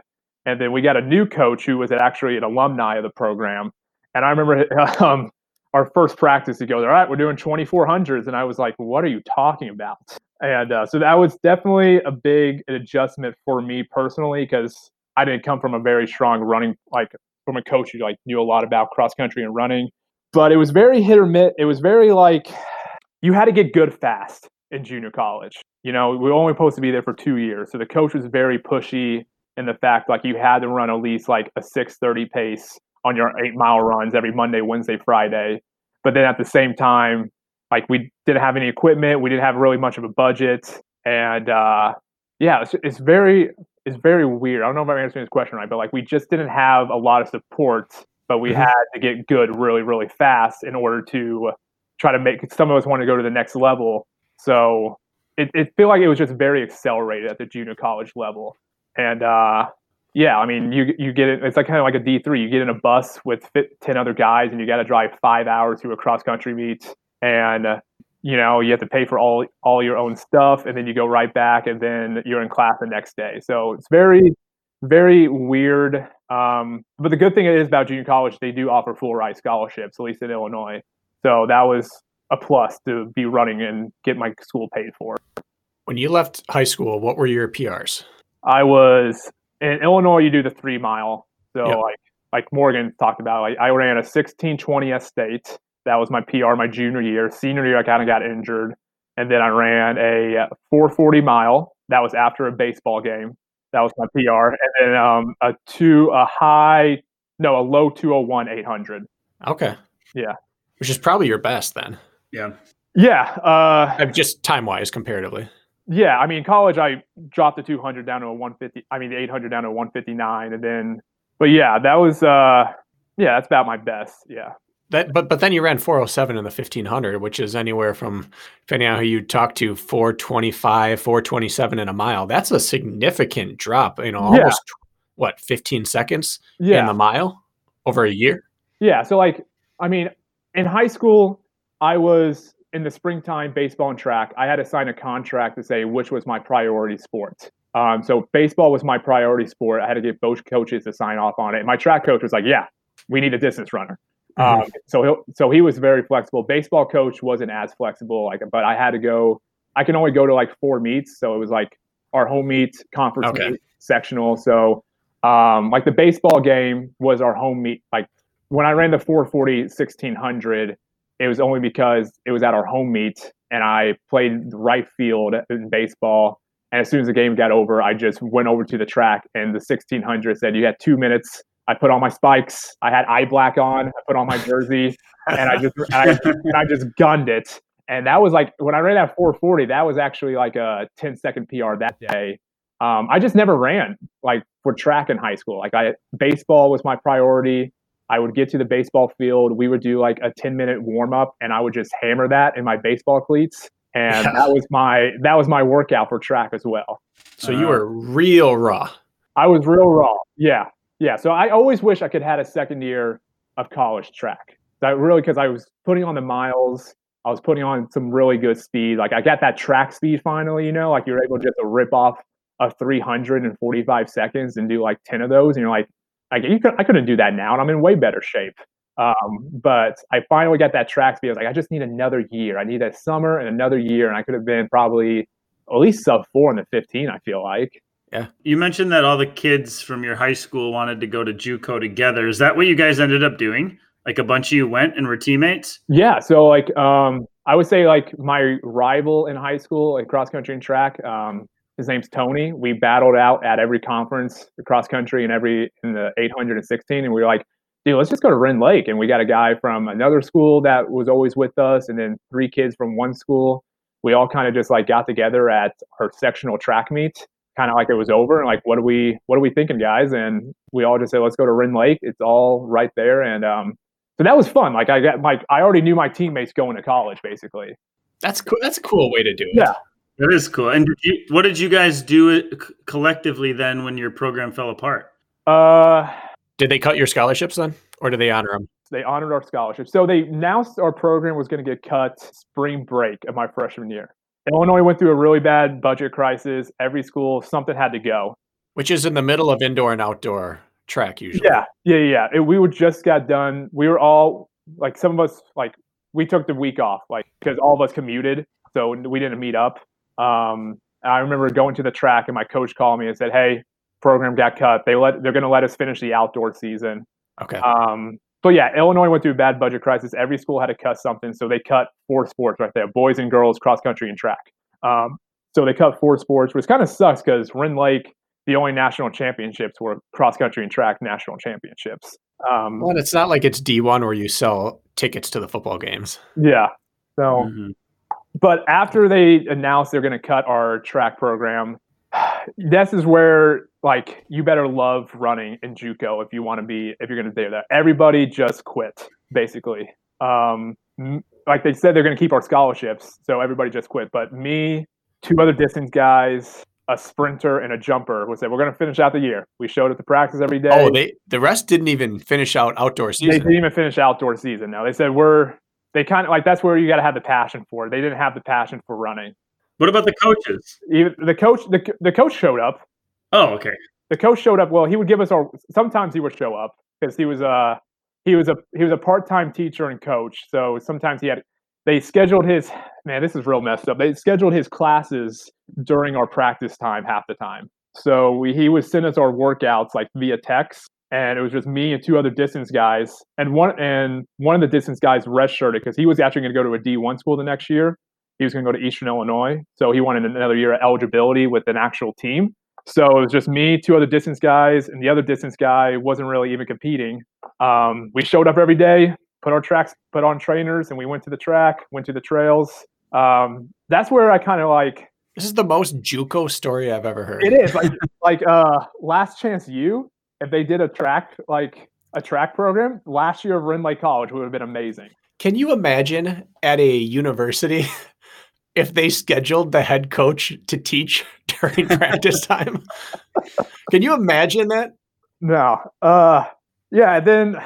and then we got a new coach who was actually an alumni of the program. And I remember um, our first practice, he goes, "All right, we're doing 2400s," and I was like, "What are you talking about?" And uh, so that was definitely a big adjustment for me personally because I didn't come from a very strong running, like from a coach who like knew a lot about cross country and running. But it was very hit or miss. It was very like you had to get good fast in junior college. You know, we were only supposed to be there for two years, so the coach was very pushy in the fact like you had to run at least like a 6:30 pace on your eight mile runs every Monday, Wednesday, Friday. But then at the same time, like we didn't have any equipment, we didn't have really much of a budget, and uh, yeah, it's, it's very it's very weird. I don't know if I'm answering this question right, but like we just didn't have a lot of support, but we Mhm. had to get good really really fast in order to try to make. Some of us want to go to the next level, so it it feel like it was just very accelerated at the junior college level, and uh, yeah, I mean, you you get it. It's like kind of like a D three. You get in a bus with ten other guys, and you got to drive five hours to a cross country meet, and you know you have to pay for all all your own stuff, and then you go right back, and then you're in class the next day. So it's very very weird. Um, but the good thing is about junior college, they do offer full ride scholarships, at least in Illinois. So that was a plus to be running and get my school paid for. When you left high school, what were your PRs? I was in Illinois. You do the three mile. So Yep. like like Morgan talked about, like I ran a sixteen twenty S state. That was my PR my junior year. Senior year, I kind of got injured, and then I ran a four forty mile. That was after a baseball game. That was my PR, and then um, a two a high no a low two hundred one eight hundred. Okay. Yeah. Which is probably your best then, Yeah. Yeah, uh, Uh, just time wise comparatively. Yeah. I mean, college I dropped the two hundred down to a one fifty. I mean, the eight hundred down to a one fifty nine, and then but yeah, that was uh, yeah, that's about my best. Yeah. That, but but then you ran 407 in the 1500, which is anywhere from depending on who you talk to, 425, 427 in a mile. That's a significant drop. You know, Yeah. almost what 15 seconds Yeah. in the mile over a year. Yeah. So like, I mean, in high school, I was in the springtime baseball and track. I had to sign a contract to say which was my priority sport. Um, so baseball was my priority sport. I had to get both coaches to sign off on it. And my track coach was like, "Yeah, we need a distance runner." Mhm. Um, so he so he was very flexible. Baseball coach wasn't as flexible, like, but I had to go. I can only go to like four meets, so it was like our home meet, conference Okay. meet, sectional. So um, like the baseball game was our home meet. Like when I ran the 440 1600, it was only because it was at our home meet and I played right field in baseball. And as soon as the game got over, I just went over to the track and the 1600 said, You had two minutes. I put on my spikes. I had eye black on. I put on my jersey and I just, and I, and I just gunned it. And that was like when I ran that 440, that was actually like a 10 second PR that day. Um, I just never ran like for track in high school. Like I, baseball was my priority. I would get to the baseball field. We would do like a 10 minute warm up and I would just hammer that in my baseball cleats. And Yeah. that was my, that was my workout for track as well. So you Uh, were real raw. I was real raw. Yeah. Yeah. So I always wish I could had a second year of college track. That really, cause I was putting on the miles. I was putting on some really good speed. Like I got that track speed finally, you know, like you're able just to rip off a 345 seconds and do like 10 of those. And you're like, you could, I couldn't do that now. And I'm in way better shape. Um, but I finally got that track speed. I was like, I just need another year. I need that summer and another year. And I could have been probably at least sub four in the 15, I feel like. Yeah. You mentioned that all the kids from your high school wanted to go to JUCO together. Is that what you guys ended up doing? Like a bunch of you went and were teammates? Yeah, so like um, I would say like my rival in high school at cross country and track, um, his name's Tony. We battled out at every conference, cross country and every in the 816, and we were like, dude, let's just go to Rend Lake. And we got a guy from another school that was always with us, and then three kids from one school. We all kind of just like got together at our sectional track meet, kind of like it was over, and like, what are we, what are we thinking, guys? And we all just said, let's go to Rend Lake. It's all right there, and um, so that was fun. Like I got like I already knew my teammates going to college, basically. That's cool. That's a cool way to do it. Yeah. That is cool. And did you, what did you guys do it collectively then when your program fell apart? Uh, Did they cut your scholarships then, or did they honor them? they honored our scholarships. So they announced our program was going to get cut spring break of my freshman year. Illinois went through a really bad budget crisis. Every school, something had to go. Which is in the middle of indoor and outdoor track usually. Yeah, yeah, yeah. It, we were just got done. We were all like, some of us like we took the week off, like because all of us commuted, so we didn't meet up. Um, I remember going to the track and my coach called me and said, "Hey, program got cut. They let they're going to let us finish the outdoor season." Okay. Um, so yeah, Illinois went through a bad budget crisis. Every school had to cut something, so they cut four sports right there: boys and girls, cross country, and track. Um, so they cut four sports, which kind of sucks because Rend Lake, the only national championships were cross country and track national championships. Um, well, and it's not like it's D1 where you sell tickets to the football games. yeah. So, Mhm. But after they announced they're going to cut our track program, this is where like you better love running in JUCO if you want to be if you're going to do that. Everybody just quit basically. Um, like they said they're going to keep our scholarships, so everybody just quit. But me, two other distance guys, a sprinter, and a jumper would say we're going to finish out the year. We showed up to practice every day. Oh, they the rest didn't even finish out outdoor season. they didn't even finish outdoor season. Now they said we're they kind of like that's where you got to have the passion for. it. They didn't have the passion for running. What about the coaches? Even the coach, the, the coach showed up. Oh, okay. The coach showed up. Well, he would give us our. Sometimes he would show up because he was a he was a he was a part time teacher and coach. So sometimes he had. They scheduled his man. This is real messed up. They scheduled his classes during our practice time half the time. So we, he would send us our workouts like via text, and it was just me and two other distance guys. And one and one of the distance guys redshirted because he was actually going to go to a D one school the next year. He was going to go to Eastern Illinois, so he wanted another year of eligibility with an actual team. So it was just me, two other distance guys, and the other distance guy wasn't really even competing. Um, we showed up every day, put our tracks, put on trainers, and we went to the track, went to the trails. Um, that's where I kind of like This is the most JUCO story I've ever heard. it is like like uh last chance you if they did a track like a track program last year of Lake College would have been amazing. Can you imagine at a university if they scheduled the head coach to teach during practice time? Can you imagine that? No. Uh yeah, then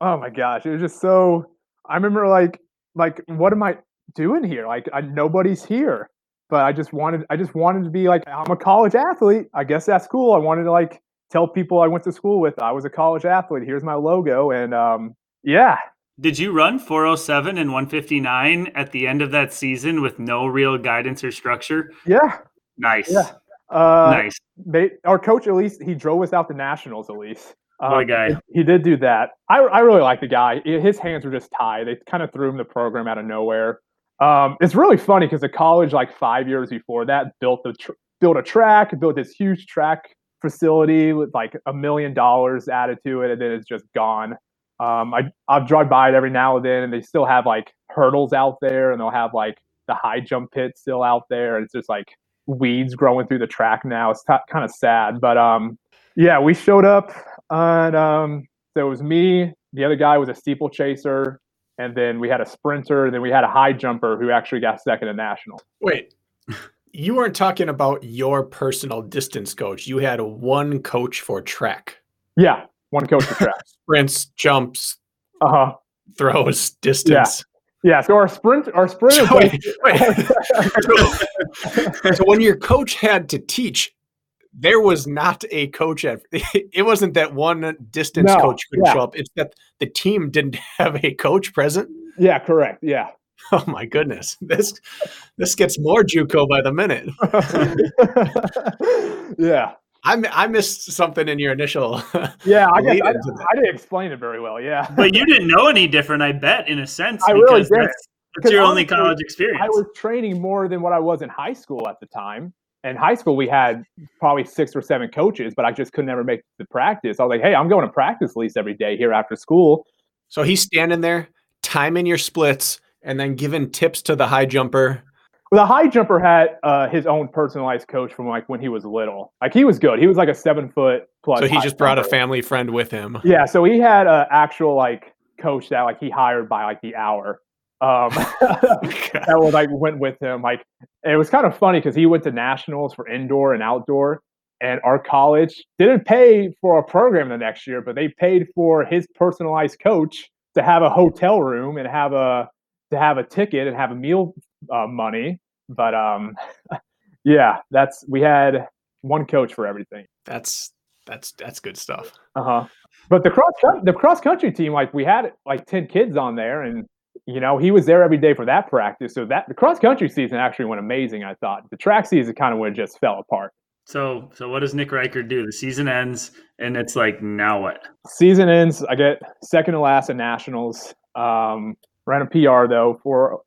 oh my gosh, it was just so I remember like like what am I doing here? Like I, nobody's here. But I just wanted I just wanted to be like I'm a college athlete. I guess that's cool. I wanted to like tell people I went to school with I was a college athlete. Here's my logo and um yeah. Did you run 407 and 159 at the end of that season with no real guidance or structure? Yeah. Nice. Yeah. Uh, nice. They, our coach, at least, he drove us out to nationals. At least, um, Boy, guy. He, he, did do that. I, I really like the guy. His hands were just tied. They kind of threw him the program out of nowhere. Um, it's really funny because the college, like five years before that, built the tr- built a track, built this huge track facility with like a million dollars added to it, and then it's just gone. Um, I I drive by it every now and then, and they still have like hurdles out there, and they'll have like the high jump pit still out there. And it's just like weeds growing through the track now. It's t- kind of sad, but um, yeah, we showed up, and um, so it was me. The other guy was a steeplechaser, and then we had a sprinter, and then we had a high jumper who actually got second at national. Wait, you weren't talking about your personal distance coach. You had one coach for track. Yeah, one coach for track. Sprints, jumps, uh huh, throws, distance. Yeah, Yeah, so our sprint, our sprinter. So, wait, wait. so when your coach had to teach, there was not a coach at. It wasn't that one distance no, coach couldn't yeah. show up. It's that the team didn't have a coach present. Yeah, correct. Yeah. Oh my goodness, this this gets more JUCO by the minute. yeah, I, I missed something in your initial. Yeah, I guess I, I, didn't explain it very well. Yeah, but you didn't know any different, I bet, in a sense. I really did. That's, that's your only college experience. I was training more than what I was in high school at the time. In high school, we had probably six or seven coaches, but I just could never make the practice. I was like, "Hey, I'm going to practice at least every day here after school." So he's standing there, timing your splits, and then giving tips to the high jumper the high jumper had uh, his own personalized coach from like when he was little. Like he was good. He was like a seven foot plus. So he just brought jumper. a family friend with him. Yeah. So he had an actual like coach that like he hired by like the hour. Um, that was like went with him. Like it was kind of funny because he went to nationals for indoor and outdoor, and our college didn't pay for a program the next year, but they paid for his personalized coach to have a hotel room and have a to have a ticket and have a meal uh, money. But um, yeah, that's we had one coach for everything. That's that's that's good stuff. Uh huh. But the cross the cross country team, like we had like ten kids on there, and you know he was there every day for that practice. So that the cross country season actually went amazing. I thought the track season kind of would just fell apart. So so what does Nick Ryker do? The season ends, and it's like now what? Season ends. I get second to last at nationals. Um, ran a PR though for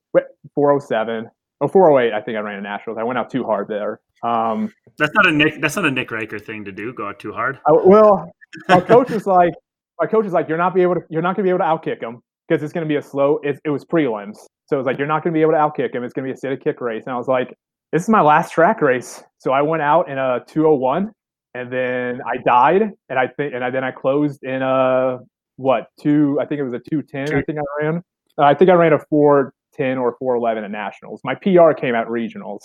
407. Oh, 408. I think I ran a Nationals. I went out too hard there. Um, that's not a Nick. That's not a Nick Ryker thing to do. Go out too hard. I, well, my coach is like, my coach is like, you're not be able to, you're not gonna be able to outkick him because it's gonna be a slow. It, it was prelims, so it was like you're not gonna be able to outkick him. It's gonna be a steady kick race. And I was like, this is my last track race. So I went out in a 201, and then I died, and I think, and I, then I closed in a what two? I think it was a 210. I think I ran. Uh, I think I ran a 410 or 411 at nationals. My PR came at regionals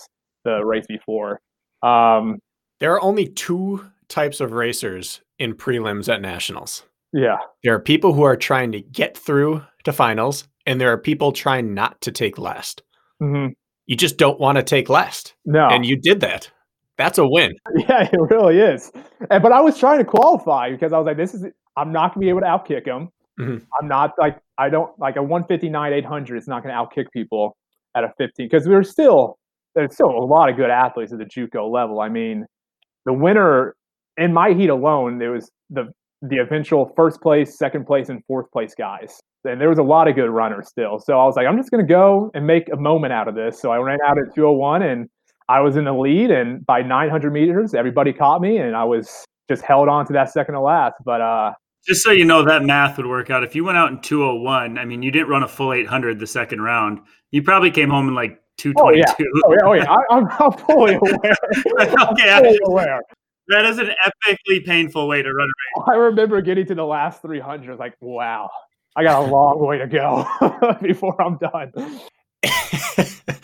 the race before. Um, there are only two types of racers in prelims at nationals. Yeah. There are people who are trying to get through to finals, and there are people trying not to take last. Mm-hmm. You just don't want to take last. No. And you did that. That's a win. Yeah, it really is. And, but I was trying to qualify because I was like, this is, I'm not going to be able to outkick him. Mm-hmm. I'm not like I don't like a 159 800 is not going to outkick people at a 15 because we're still there's still a lot of good athletes at the JUCO level. I mean, the winner in my heat alone, there was the the eventual first place, second place, and fourth place guys. And there was a lot of good runners still. So I was like, I'm just going to go and make a moment out of this. So I ran out at 201 and I was in the lead. And by 900 meters, everybody caught me and I was just held on to that second to last. But uh, just so you know, that math would work out. If you went out in 201, I mean, you didn't run a full 800 the second round. You probably came home in like 222. Oh, yeah. Oh, yeah. Oh, yeah. I, am fully aware. okay. I'm fully aware. That is an epically painful way to run a race. I remember getting to the last 300, like, wow, I got a long way to go before I'm done.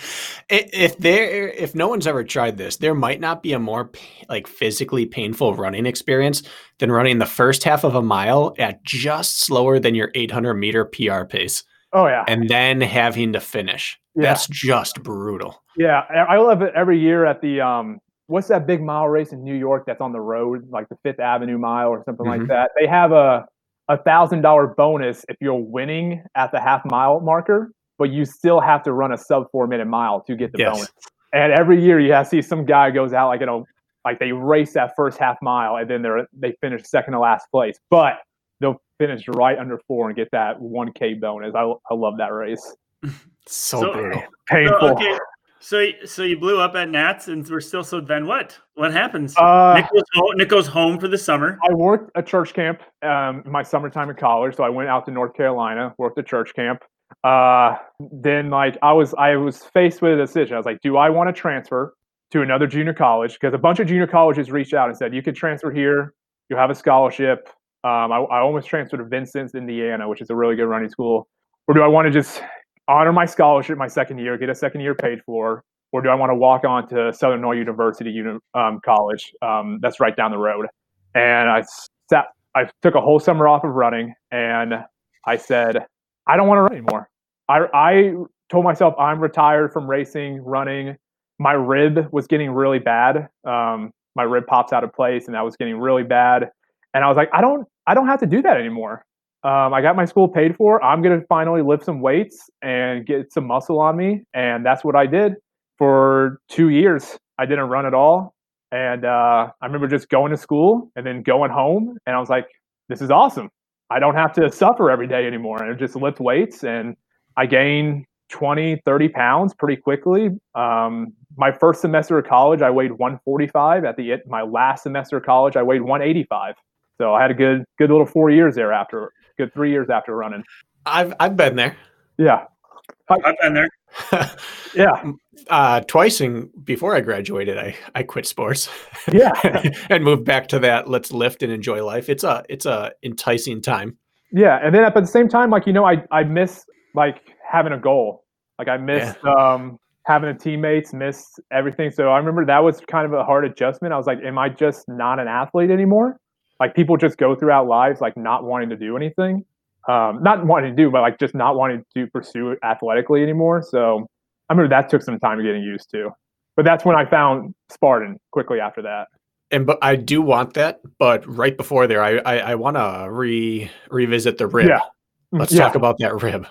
if there if no one's ever tried this there might not be a more like physically painful running experience than running the first half of a mile at just slower than your 800 meter pr pace. Oh yeah. And then having to finish. Yeah. that's just brutal. Yeah i love it every year at the um what's that big mile race in new york that's on the road like the fifth avenue mile or something mm-hmm. like that? They have a a thousand dollar bonus if you're winning at the half mile marker but you still have to run a sub four minute mile to get the yes. bonus. And every year you have to see some guy goes out like you know like they race that first half mile and then they're they finish second to last place, but they'll finish right under four and get that one k bonus. I I love that race. so, so brutal, painful. So, okay. So, so you blew up at Nats, and we're still. So then, what? What happens? Uh, Nick, goes home, Nick goes home for the summer. I worked a church camp um, my summertime in college, so I went out to North Carolina, worked a church camp, uh, then like I was I was faced with a decision. I was like, do I want to transfer to another junior college? Because a bunch of junior colleges reached out and said you could transfer here, you'll have a scholarship. Um, I, I almost transferred to Vincennes, Indiana, which is a really good running school. Or do I want to just honor my scholarship my second year, get a second year paid for, or do I want to walk on to Southern Illinois University uni- um, College? Um, that's right down the road. And I sat, I took a whole summer off of running, and I said, I don't want to run anymore. I, I told myself I'm retired from racing, running. My rib was getting really bad. Um, my rib pops out of place, and that was getting really bad. And I was like, I don't, I don't have to do that anymore. Um, I got my school paid for. I'm gonna finally lift some weights and get some muscle on me, and that's what I did for two years. I didn't run at all, and uh, I remember just going to school and then going home, and I was like, "This is awesome. I don't have to suffer every day anymore and just lift weights. And I gained 20, 30 pounds pretty quickly. Um, my first semester of college, I weighed 145. At the my last semester of college, I weighed 185. So I had a good, good little four years there after, good three years after running. I've, I've been there. Yeah. I've been there. yeah. Uh, twice in, before I graduated, I, I quit sports. Yeah. and moved back to that let's lift and enjoy life. It's a it's a enticing time. Yeah. And then at the same time, like, you know, I, I miss like having a goal. Like I missed yeah. um having the teammates, missed everything. So I remember that was kind of a hard adjustment. I was like, am I just not an athlete anymore? Like people just go throughout lives like not wanting to do anything um, not wanting to do, but like just not wanting to pursue it athletically anymore. So I remember that took some time getting used to. But that's when I found Spartan quickly after that. And but I do want that, but right before there, I I, I want to re revisit the rib. Yeah. Let's yeah. talk about that rib.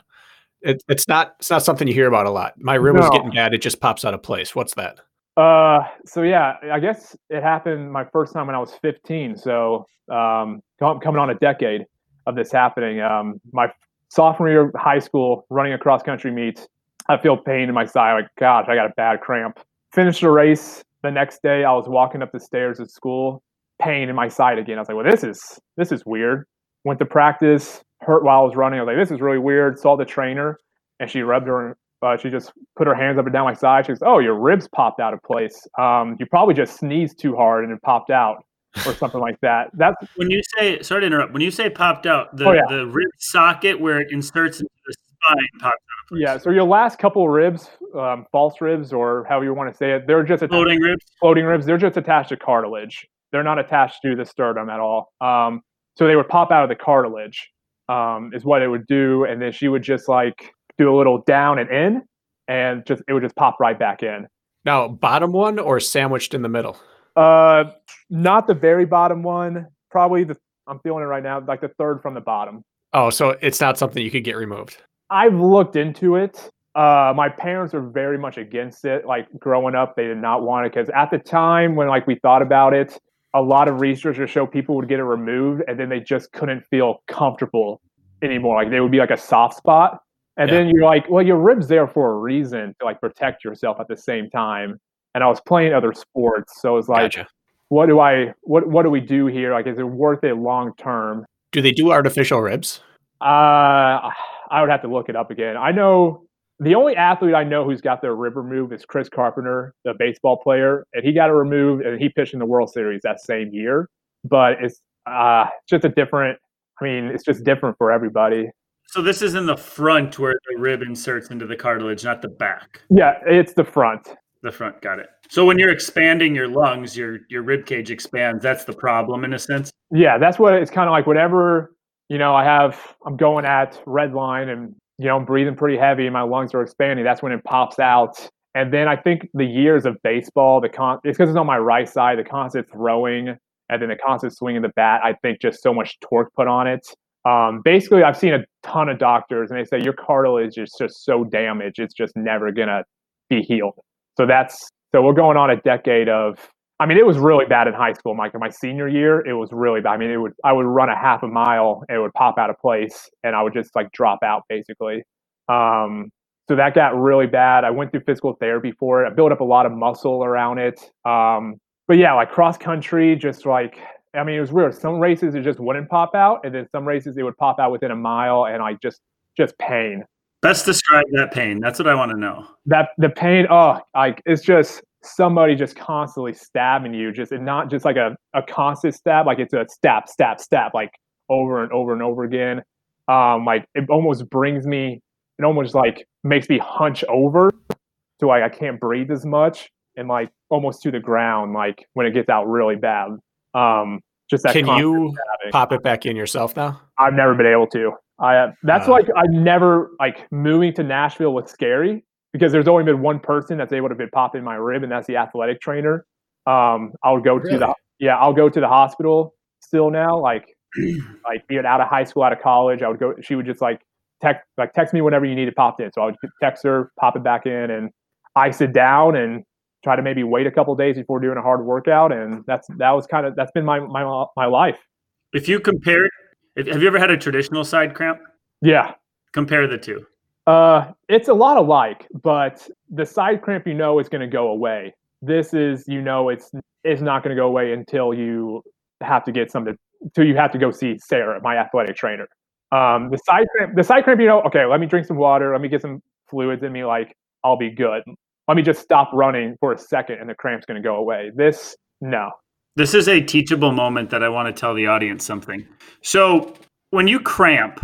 It, it's not it's not something you hear about a lot. My rib no. was getting bad; it just pops out of place. What's that? Uh, so yeah, I guess it happened my first time when I was 15. So um, coming on a decade of this happening. Um, my sophomore year of high school, running a cross country meet, I feel pain in my side. Like, gosh, I got a bad cramp. Finished the race. The next day, I was walking up the stairs at school, pain in my side again. I was like, well, this is this is weird. Went to practice, hurt while I was running. I was like, this is really weird. Saw the trainer, and she rubbed her. Uh, she just put her hands up and down my side. She goes, "Oh, your ribs popped out of place. Um, you probably just sneezed too hard and it popped out." Or something like that. That's when you say sorry to interrupt. When you say popped out, the, oh, yeah. the rib socket where it inserts into the spine popped out. Yeah, so your last couple ribs, um, false ribs, or however you want to say it, they're just floating ribs. Floating ribs. They're just attached to cartilage. They're not attached to the sternum at all. Um, so they would pop out of the cartilage, um, is what it would do, and then she would just like do a little down and in, and just it would just pop right back in. Now, bottom one or sandwiched in the middle? Uh, not the very bottom one. Probably the I'm feeling it right now, like the third from the bottom. Oh, so it's not something you could get removed. I've looked into it. Uh, my parents are very much against it. Like growing up, they did not want it because at the time when like we thought about it, a lot of researchers show people would get it removed and then they just couldn't feel comfortable anymore. Like they would be like a soft spot. And yeah. then you're like, well, your ribs there for a reason to like protect yourself at the same time and I was playing other sports. So it's like, gotcha. what do I what what do we do here? Like, is it worth it long term? Do they do artificial ribs? Uh, I would have to look it up again. I know the only athlete I know who's got their rib removed is Chris Carpenter, the baseball player, and he got it removed and he pitched in the World Series that same year. But it's uh just a different. I mean, it's just different for everybody. So this is in the front where the rib inserts into the cartilage, not the back. Yeah, it's the front. The front, got it. So when you're expanding your lungs, your your rib cage expands. That's the problem in a sense. Yeah, that's what it's kind of like. Whatever you know, I have. I'm going at red line, and you know, I'm breathing pretty heavy, and my lungs are expanding. That's when it pops out. And then I think the years of baseball, the con it's because it's on my right side, the constant throwing, and then the constant swinging the bat. I think just so much torque put on it. Um, basically, I've seen a ton of doctors, and they say your cartilage is just so damaged, it's just never gonna be healed. So that's so we're going on a decade of. I mean, it was really bad in high school, Mike. In my senior year, it was really bad. I mean, it would I would run a half a mile, and it would pop out of place, and I would just like drop out basically. Um, so that got really bad. I went through physical therapy for it. I built up a lot of muscle around it. Um, but yeah, like cross country, just like I mean, it was weird. Some races it just wouldn't pop out, and then some races it would pop out within a mile, and I just just pain. Best describe that pain. That's what I want to know. That the pain, oh, like it's just somebody just constantly stabbing you, just and not just like a, a constant stab, like it's a stab, stab, stab, like over and over and over again. Um, like it almost brings me, it almost like makes me hunch over to like I can't breathe as much and like almost to the ground, like when it gets out really bad. Um, just that Can you stabbing. pop it back in yourself now? I've never been able to. I uh, that's Uh. like I never like moving to Nashville was scary because there's only been one person that's able to be pop in my rib, and that's the athletic trainer. Um, I would go to the yeah I'll go to the hospital still now. Like like being out of high school, out of college, I would go. She would just like text like text me whenever you need it popped in. So I would text her, pop it back in, and ice it down, and try to maybe wait a couple days before doing a hard workout. And that's that was kind of that's been my my my life. If you compared, have you ever had a traditional side cramp? Yeah. Compare the two. Uh, it's a lot alike, but the side cramp you know is going to go away. This is you know it's it's not going to go away until you have to get something. Until you have to go see Sarah, my athletic trainer. Um, the side cramp, the side cramp, you know, okay, let me drink some water, let me get some fluids in me, like I'll be good. Let me just stop running for a second, and the cramp's going to go away. This, no, This is a teachable moment that I want to tell the audience something. So when you cramp,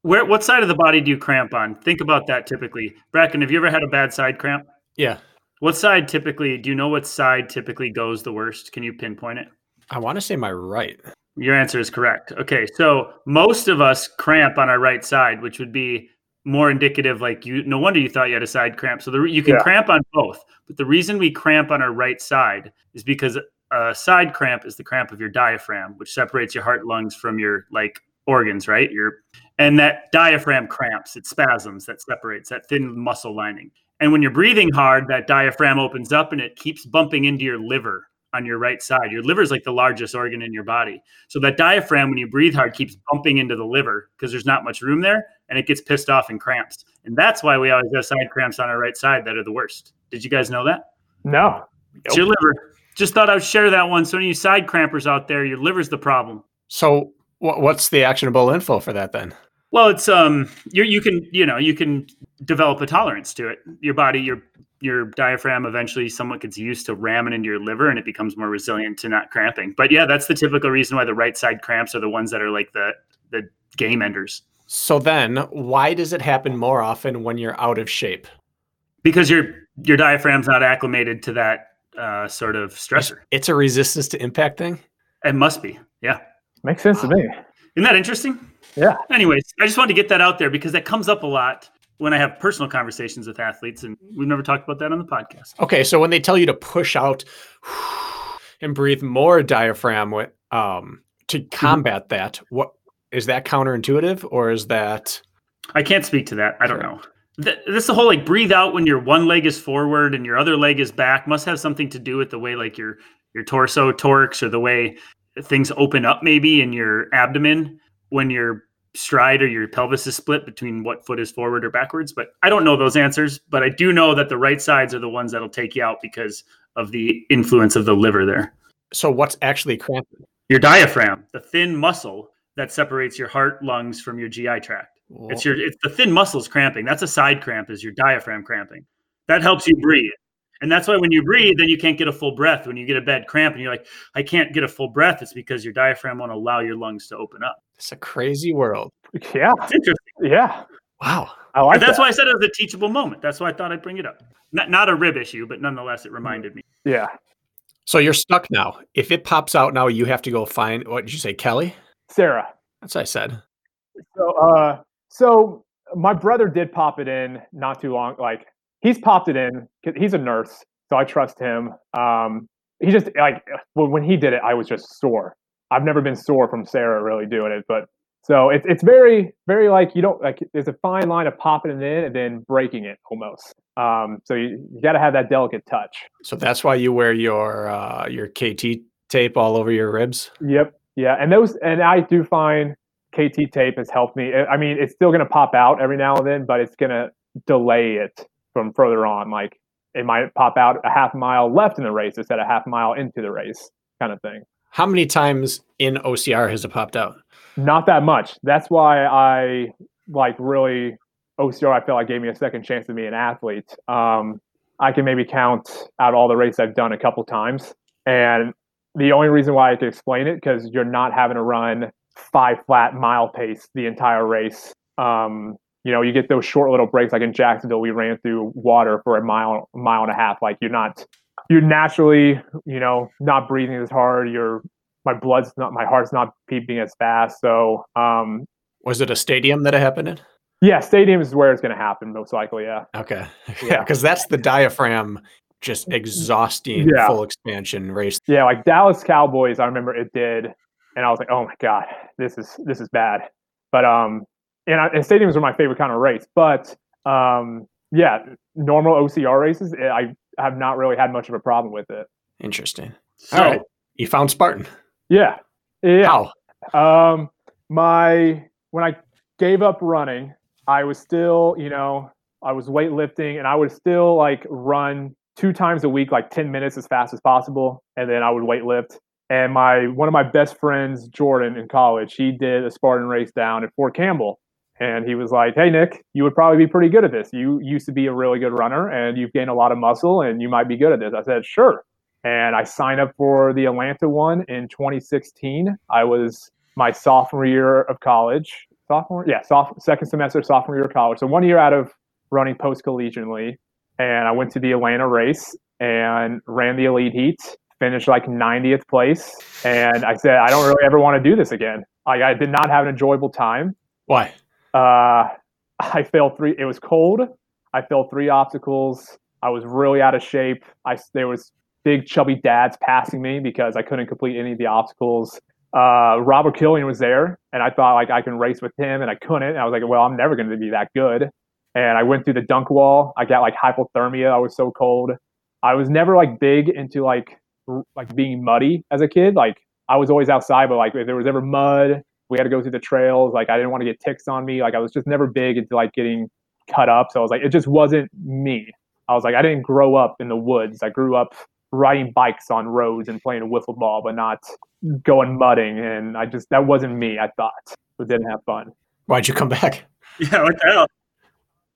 where what side of the body do you cramp on? Think about that typically. Bracken, have you ever had a bad side cramp? Yeah. What side typically, do you know what side typically goes the worst? Can you pinpoint it? I want to say my right. Your answer is correct. Okay, so most of us cramp on our right side, which would be more indicative. Like you, no wonder you thought you had a side cramp. So the, you can Yeah. cramp on both, but the reason we cramp on our right side is because a side cramp is the cramp of your diaphragm, which separates your heart, lungs from your like organs, right? Your and that diaphragm cramps, it spasms, that separates that thin muscle lining. And when you're breathing hard, that diaphragm opens up and it keeps bumping into your liver on your right side. Your liver is like the largest organ in your body. So that diaphragm, when you breathe hard, keeps bumping into the liver because there's not much room there and it gets pissed off and cramps. And that's why we always have side cramps on our right side that are the worst. Did you guys know that? no. It's your liver. Just thought I would share that one. So any side crampers out there, your liver's the problem. So wha- what's the actionable info for that then? Well, it's um you you can you know you can develop a tolerance to it. Your body, your your diaphragm eventually somewhat gets used to ramming into your liver and it becomes more resilient to not cramping. But yeah, that's the typical reason why the right side cramps are the ones that are like the the game enders. So then why does it happen more often when you're out of shape? Because your your diaphragm's not acclimated to that uh, sort of stressor. It's a resistance to impact thing? It must be. Yeah. Makes sense to me. Isn't that interesting? Yeah. Anyways, I just wanted to get that out there because that comes up a lot when I have personal conversations with athletes, and we've never talked about that on the podcast. Okay, so when they tell you to push out and breathe more diaphragm with, um, to combat that, what is that counterintuitive or is that I can't speak to that. I don't Sure. know. Th- This the whole like breathe out when your one leg is forward and your other leg is back must have something to do with the way like your your torso torques or the way things open up maybe in your abdomen when your stride or your pelvis is split between what foot is forward or backwards. But I don't know those answers. But I do know that the right sides are the ones that'll take you out because of the influence of the liver there. so what's actually cramping? Your diaphragm, the thin muscle that separates your heart, lungs from your GI tract. It's your it's the thin muscles cramping. That's a side cramp, is your diaphragm cramping. That helps you breathe. And that's why when you breathe, then you can't get a full breath. When you get a bad cramp and you're like, I can't get a full breath, it's because your diaphragm won't allow your lungs to open up. It's a crazy world. Yeah. It's interesting. Yeah, Wow. I like That's that. why I said it was a teachable moment. That's why I thought I'd bring it up. Not, not a rib issue, but nonetheless, it reminded me. Yeah, So you're stuck now. If it pops out now, you have to go find what did you say, Kelly? Sarah. That's what I said. So, uh, so my brother did pop it in not too long. Like he's popped it in. He's a nurse, so I trust him. Um, he just like when when he did it, I was just sore. I've never been sore from Sarah really doing it, but so it's it's very very like you don't like. There's a fine line of popping it in and then breaking it almost. Um, so you, you got to have that delicate touch. So that's why you wear your uh, your KT tape all over your ribs. Yep. Yeah. And those, and I do find KT tape has helped me. I mean, it's still going to pop out every now and then, but it's going to delay it from further on. Like it might pop out a half mile left in the race instead of half mile into the race kind of thing. How many times in OCR has it popped out? Not that much. That's why I like really OCR. I feel like gave me a second chance to be an athlete. Um, I can maybe count out all the races I've done a couple times, and the only reason why I could explain it because you're not having to run five flat mile pace the entire race. Um, you know, you get those short little breaks. Like in Jacksonville, we ran through water for a mile, mile and a half. Like you're not, you're naturally, you know, not breathing as hard. You're, my blood's not, my heart's not beating as fast. So, um, Was it a stadium that it happened in? yeah, stadium is where it's going to happen most likely. Yeah. Okay. Yeah, Yeah. because that's the diaphragm just exhausting Yeah. full expansion race. Yeah. Like Dallas Cowboys, I remember it did. And I was like, oh my God, this is, this is bad. But, um, and, I, and stadiums are my favorite kind of race. But, um, yeah, normal OCR races, eh, I have not really had much of a problem with it. Interesting. So, All right. You found Spartan. Yeah. Yeah. How? Um, my when I gave up running, I was still, you know, I was weightlifting, and I would still like run two times a week, like ten minutes as fast as possible, and then I would weightlift. And my one of my best friends, Jordan, in college, he did a Spartan race down at Fort Campbell, and he was like, "Hey, Nick, you would probably be pretty good at this. You used to be a really good runner, and you've gained a lot of muscle, and you might be good at this." I said, "Sure." And I signed up for the Atlanta one in 2016. I was my sophomore year of college. Sophomore, yeah, soph- second semester, sophomore year of college. So one year out of running post collegiately, and I went to the Atlanta race and ran the elite heat. Finished like 90th place, and I said, I don't really ever want to do this again. Like I did not have an enjoyable time. Why? Uh, I failed three. It was cold. I failed three obstacles. I was really out of shape. I there was big chubby dads passing me because I couldn't complete any of the obstacles. Uh, Robert Killian was there, and I thought like I can race with him, and I couldn't. And I was like, well, I'm never going to be that good. And I went through the dunk wall. I got like hypothermia. I was so cold. I was never like big into like like being muddy as a kid. Like I was always outside, but like if there was ever mud, we had to go through the trails. Like I didn't want to get ticks on me. Like I was just never big into like getting cut up. So I was like, it just wasn't me. I was like, I didn't grow up in the woods. I grew up riding bikes on roads and playing wiffle ball, but not going mudding. And I just that wasn't me. I thought, but didn't have fun. Why'd you come back? yeah, what the hell?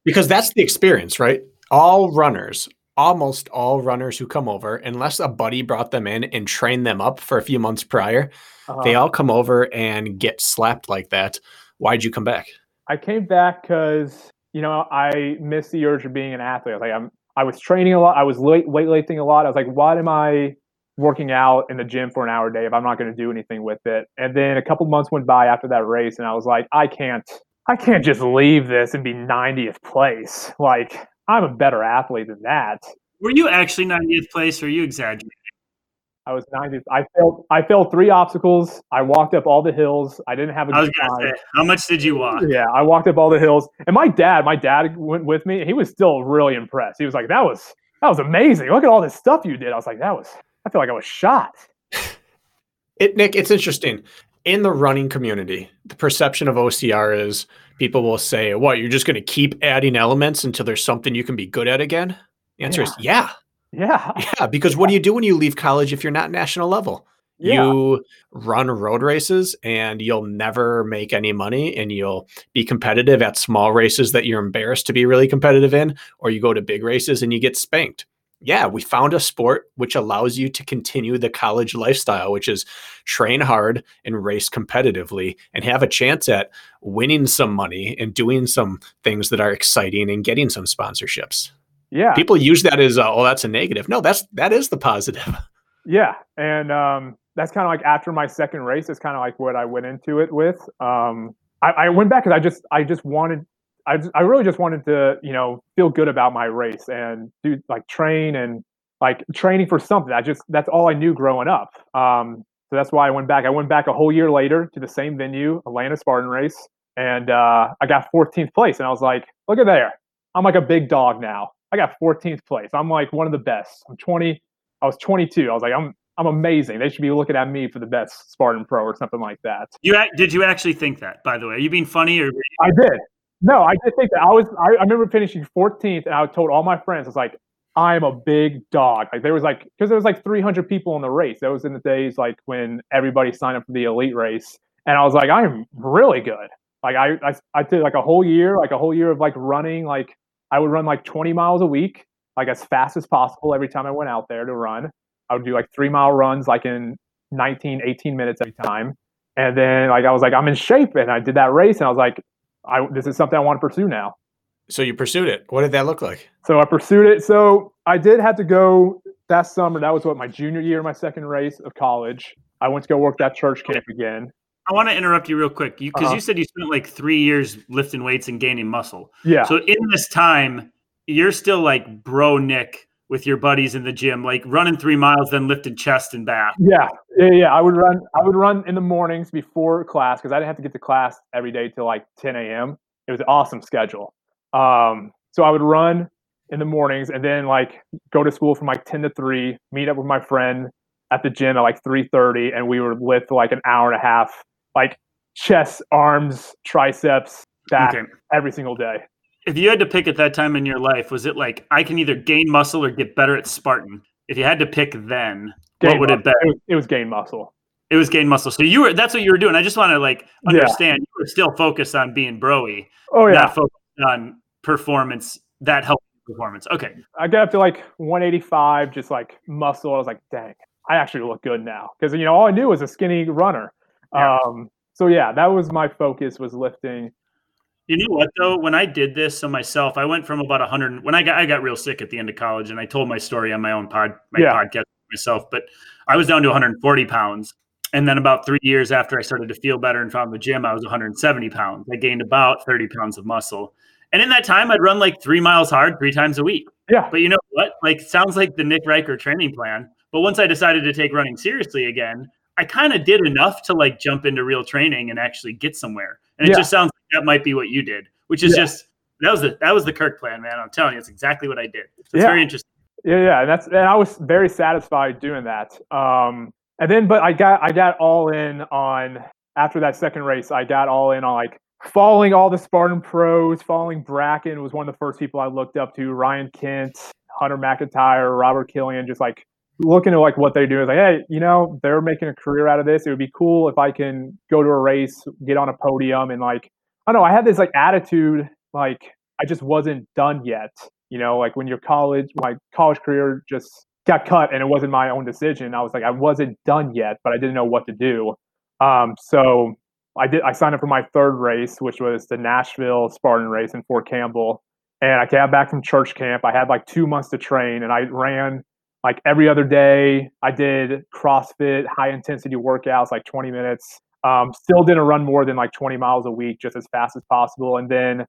Because that's the experience, right? All runners, almost all runners who come over, unless a buddy brought them in and trained them up for a few months prior, Uh, they all come over and get slapped like that. Why'd you come back? I came back because you know I missed the urge of being an athlete. I was like I'm, I was training a lot. I was late, weightlifting a lot. I was like, why am I working out in the gym for an hour a day if I'm not going to do anything with it? And then a couple months went by after that race, and I was like, I can't, I can't just leave this and be 90th place. Like I'm a better athlete than that. Were you actually 90th place or are you exaggerating? I was 90th. I failed. I failed three obstacles. I walked up all the hills. I didn't have a good going to time. say, how much did you walk? Yeah, I walked up all the hills, and my dad, my dad went with me. He was still really impressed. He was like, "That was that was amazing. Look at all this stuff you did." I was like, "That was." I feel like I was shot. It, Nick, it's interesting. In the running community, the perception of OCR is people will say, What, you're just going to keep adding elements until there's something you can be good at again? The answer is yeah. Yeah, Yeah. Because what do you do when you leave college if you're not national level? yeah, You run road races and you'll never make any money and you'll be competitive at small races that you're embarrassed to be really competitive in, or you go to big races and you get spanked. Yeah, we found a sport which allows you to continue the college lifestyle, which is train hard and race competitively and have a chance at winning some money and doing some things that are exciting and getting some sponsorships. Yeah. People use that as, uh, oh, that's a negative. No, that's that is the positive. Yeah, and um, that's kind of like after my second race. It's kind of like what I went into it with. Um, I, I went back because I just I just wanted I, I really just wanted to, you know, feel good about my race and do like train and like training for something. I just that's all I knew growing up. Um, so that's why I went back. I went back a whole year later to the same venue, Atlanta Spartan Race, and uh, I got 14th place. And I was like, look at there, I'm like a big dog now. I got 14th place. I'm like one of the best. I'm 20. I was 22. I was like, I'm I'm amazing. They should be looking at me for the best Spartan Pro or something like that. You did you actually think that? By the way, are you being funny or? I did. No, I did think that. I was. I, I remember finishing 14th, and I told all my friends, "I was like, I am a big dog." Like there was like because there was like 300 people in the race. That was in the days like when everybody signed up for the elite race, and I was like, I'm really good. Like I, I, I did like a whole year, like a whole year of like running. Like I would run like 20 miles a week, like as fast as possible every time I went out there to run. I would do like three mile runs, like in 19, 18 minutes every time. And then like I was like, I'm in shape, and I did that race, and I was like, I this is something I want to pursue now. So you pursued it. What did that look like? So I pursued it. So I did have to go that summer. That was what my junior year, my second race of college. I went to go work that church camp again. I want to interrupt you real quick because you, uh-huh. you said you spent like three years lifting weights and gaining muscle. Yeah. So in this time, you're still like bro Nick with your buddies in the gym, like running three miles, then lifted chest and back. Yeah, yeah, yeah. I would run. I would run in the mornings before class because I didn't have to get to class every day till like 10 a.m. It was an awesome schedule. Um, so I would run in the mornings and then like go to school from like 10 to 3, meet up with my friend at the gym at like 3:30, and we would lift like an hour and a half, like chest, arms, triceps, back okay. every single day if you had to pick at that time in your life, was it like I can either gain muscle or get better at Spartan? If you had to pick then, gain what would muscle. it be? It was, it was, gain muscle. It was gain muscle. So you were that's what you were doing. I just want to like understand yeah. you were still focused on being broy. Oh yeah. Not focused on performance that helped performance. Okay. I got up to like 185, just like muscle. I was like, dang, I actually look good now. Because you know, all I knew was a skinny runner. Yeah. Um, so yeah, that was my focus was lifting you know what though? When I did this so myself, I went from about 100 when I got I got real sick at the end of college, and I told my story on my own pod my yeah. podcast myself. But I was down to 140 pounds, and then about three years after I started to feel better and found the gym, I was 170 pounds. I gained about 30 pounds of muscle, and in that time, I'd run like three miles hard three times a week. Yeah. But you know what? Like, sounds like the Nick Ryker training plan. But once I decided to take running seriously again, I kind of did enough to like jump into real training and actually get somewhere. And yeah. it just sounds like that might be what you did, which is yeah. just that was the that was the Kirk plan, man. I'm telling you, it's exactly what I did. So it's yeah. very interesting. Yeah, yeah, and that's and I was very satisfied doing that. Um, and then, but I got I got all in on after that second race. I got all in on like following all the Spartan pros. Following Bracken was one of the first people I looked up to. Ryan Kent, Hunter McIntyre, Robert Killian, just like looking at like what they do is like, hey, you know, they're making a career out of this. It would be cool if I can go to a race, get on a podium, and like, I don't know. I had this like attitude, like I just wasn't done yet. You know, like when your college, my college career just got cut, and it wasn't my own decision. I was like, I wasn't done yet, but I didn't know what to do. Um, so I did. I signed up for my third race, which was the Nashville Spartan race in Fort Campbell. And I came back from church camp. I had like two months to train, and I ran like every other day i did crossfit high intensity workouts like 20 minutes. Um, still didn't run more than like 20 miles a week just as fast as possible. And then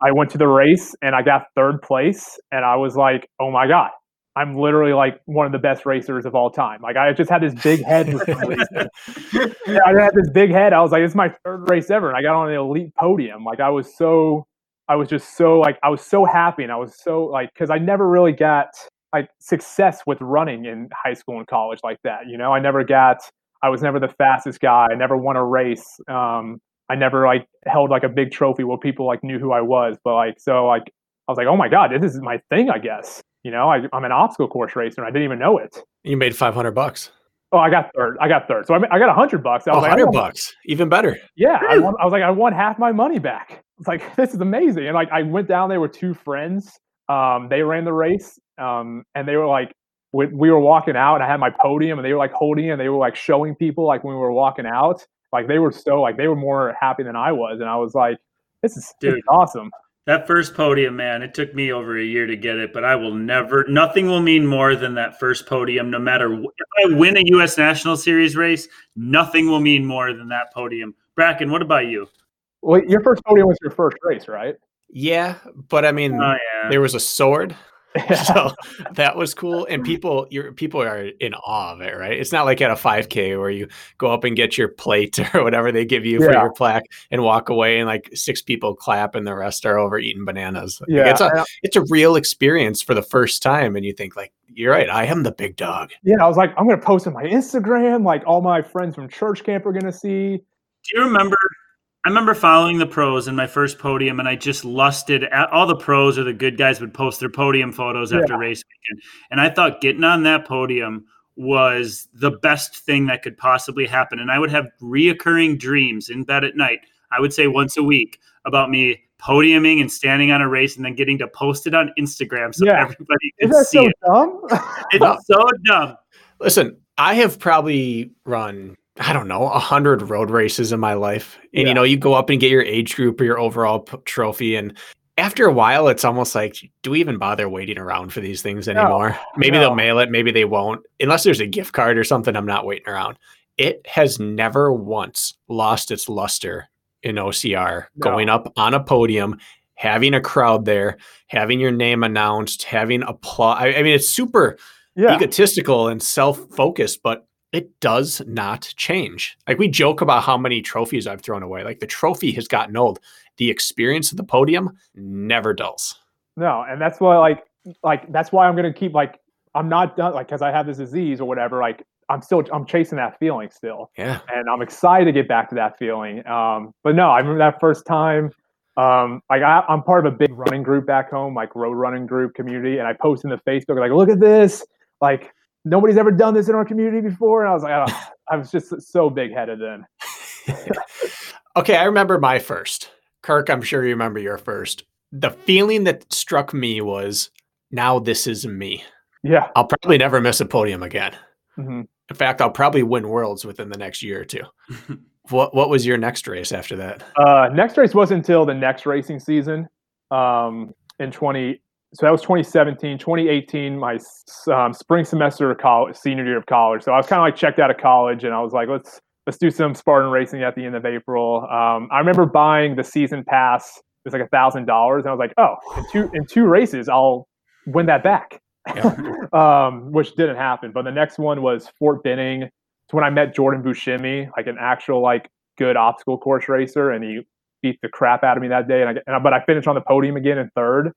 i went to the race and i got third place and i was like oh my god. I'm literally like one of the best racers of all time. Like i just had this big head i had this big head. I was like it's my third race ever. And i got on the elite podium. Like i was so i was just so like i was so happy and i was so like because i never really got like success with running in high school and college like that. You know, I never got, I was never the fastest guy. I never won a race. Um, I never like held like a big trophy where people like knew who I was. But like, so like, I was like, oh my god, this is my thing, I guess. You know, I, am an obstacle course racer. and I didn't even know it. You made 500 bucks. Oh, I got third. I got third. So I, I got hundred bucks. I was 100 like, bucks, even better. Yeah, I, won, I was like, I won half my money back. It's like this is amazing. And like, I went down there with two friends. Um, they ran the race, Um, and they were like, we, we were walking out, and I had my podium, and they were like holding it, and they were like showing people like when we were walking out. Like they were so like they were more happy than I was, and I was like, this is, this is Dude. awesome. That first podium, man, it took me over a year to get it, but I will never, nothing will mean more than that first podium. No matter if I win a U.S. National Series race, nothing will mean more than that podium. Bracken, what about you? Well, your first podium was your first race, right? Yeah, but I mean, Oh, yeah. there was a sword, so that was cool. And people, your people are in awe of it, right? It's not like at a 5K where you go up and get your plate or whatever they give you for your plaque and walk away, and like six people clap, and the rest are over eating bananas. Like, yeah, it's a it's a real experience for the first time, and you think like, you're right, I am the big dog. yeah. I was like, I'm gonna post on my Instagram. Like all my friends from church camp are gonna see. Do you remember? I remember following the pros in my first podium, and I just lusted at all the pros or the good guys would post their podium photos after race weekend, and I thought getting on that podium was the best thing that could possibly happen. And I would have reoccurring dreams in bed at night. I would say once a week about me podiuming and standing on a race, and then getting to post it on Instagram so Yeah. everybody Is can that see so it. dumb? It's so dumb. Listen, I have probably run, I don't know, a hundred road races in my life. And Yeah. you know, you go up and get your age group or your overall p- trophy. And after a while, it's almost like, do we even bother waiting around for these things anymore? maybe no. they'll mail it, maybe they won't. Unless there's a gift card or something, I'm not waiting around. It has never once lost its luster in OCR, No. going up on a podium, having a crowd there, having your name announced, having applause. I, I mean, it's super yeah, egotistical and self-focused, but it does not change. Like we joke about how many trophies I've thrown away. Like the trophy has gotten old. The experience of the podium never dulls. no, and that's why like like that's why I'm gonna keep like I'm not done like because I have this disease or whatever. Like I'm still I'm chasing that feeling still. Yeah. and I'm excited to get back to that feeling. Um, but no, I remember that first time. Um, like I, I'm part of a big running group back home, like road running group community, and I post in the Facebook like, "Look at this! Like nobody's ever done this in our community before." And I was like, oh, I was just so big headed then. okay, I remember my first. Kirk, I'm sure you remember your first. The feeling that struck me was now this is me. Yeah. I'll probably never miss a podium again. hmm In fact, I'll probably win worlds within the next year or two. what what was your next race after that? Uh, next race wasn't until the next racing season um, in 20. So that was 2017, 2018, my um, spring semester of college, senior year of college. So I was kind of like checked out of college, and I was like, let's let's do some Spartan racing at the end of April. Um, I remember buying the season pass. It was like a thousand dollars, and I was like, oh, in two in two races, I'll win that back. um, which didn't happen. But the next one was Fort Benning. It's when I met Jordan Buscemi, like an actual like good obstacle course racer, and he beat the crap out of me that day. And I, and I but I finished on the podium again in third.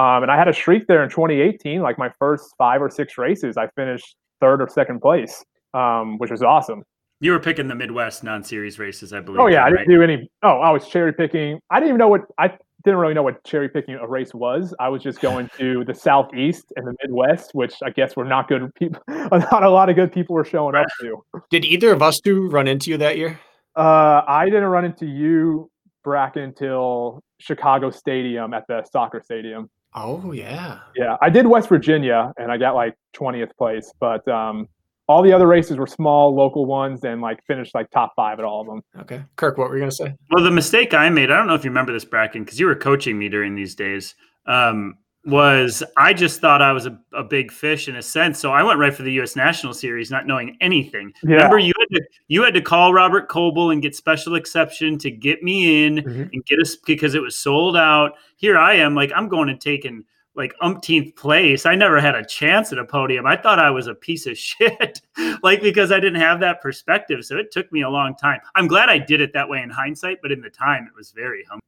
Um, and I had a streak there in 2018, like my first five or six races, I finished third or second place, um, which was awesome. You were picking the Midwest non-series races, I believe. Oh yeah, I didn't do any. Oh, I was cherry picking. I didn't even know what I didn't really know what cherry picking a race was. I was just going to the southeast and the Midwest, which I guess were not good people. Not a lot of good people were showing up to. Did either of us two run into you that year? Uh, I didn't run into you, Bracken, until Chicago Stadium at the soccer stadium. Oh yeah. Yeah, I did West Virginia, and I got like twentieth place. But um, all the other races were small, local ones, and like finished like top five at all of them. Okay. Kirk, what were you gonna say? Well, the mistake I made, I don't know if you remember this, Bracken, because you were coaching me during these days, um, was I just thought I was a, a big fish in a sense. So I went right for the U.S. National Series, not knowing anything. Yeah. Remember, you had to you had to call Robert Coble and get special exception to get me in Mhm. and get us because it was sold out. Here I am, like I'm going and taking like umpteenth place. I never had a chance at a podium. I thought I was a piece of shit, like because I didn't have that perspective. So it took me a long time. I'm glad I did it that way in hindsight, but in the time it was very humbling.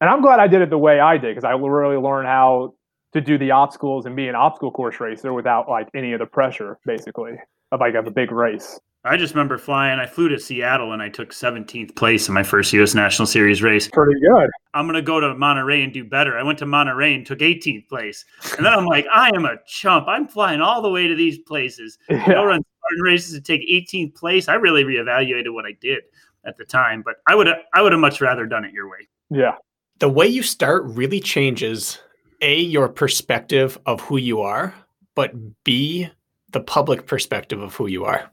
And I'm glad I did it the way I did because I really learned how to do the obstacles and be an obstacle course racer without like any of the pressure, basically, of like of a big race. I just remember flying. I flew to Seattle and I took 17th place in my first U.S. National Series race. Pretty good. I'm going to go to Monterey and do better. I went to Monterey and took 18th place. And then I'm like, I am a chump. I'm flying all the way to these places. Go Yeah. run Spartan races and take 18th place. I really reevaluated what I did at the time, but I would I would have much rather done it your way. Yeah. The way you start really changes a your perspective of who you are, but b the public perspective of who you are.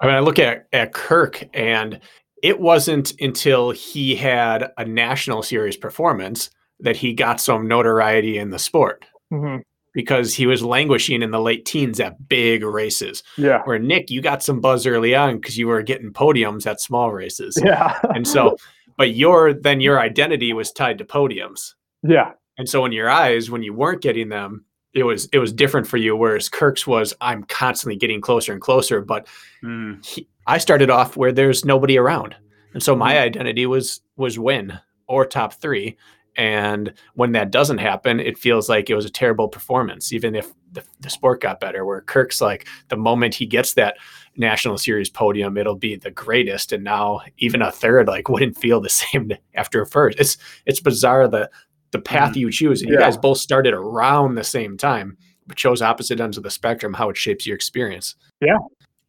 I mean, I look at at Kirk, and it wasn't until he had a national series performance that he got some notoriety in the sport Mhm. because he was languishing in the late teens at big races. Yeah. Where Nick, you got some buzz early on because you were getting podiums at small races. Yeah. And so, but your then your identity was tied to podiums. yeah. And so in your eyes, when you weren't getting them, it was it was different for you. Whereas Kirk's was, I'm constantly getting closer and closer. But Mm. he, I started off where there's nobody around, and so my identity was was win or top three. And when that doesn't happen, it feels like it was a terrible performance, even if the, the sport got better. Where Kirk's like, the moment he gets that national series podium, it'll be the greatest. And now even a third like wouldn't feel the same after a first. It's it's bizarre the the path you choose. And you guys both started around the same time, but chose opposite ends of the spectrum. How it shapes your experience. Yeah.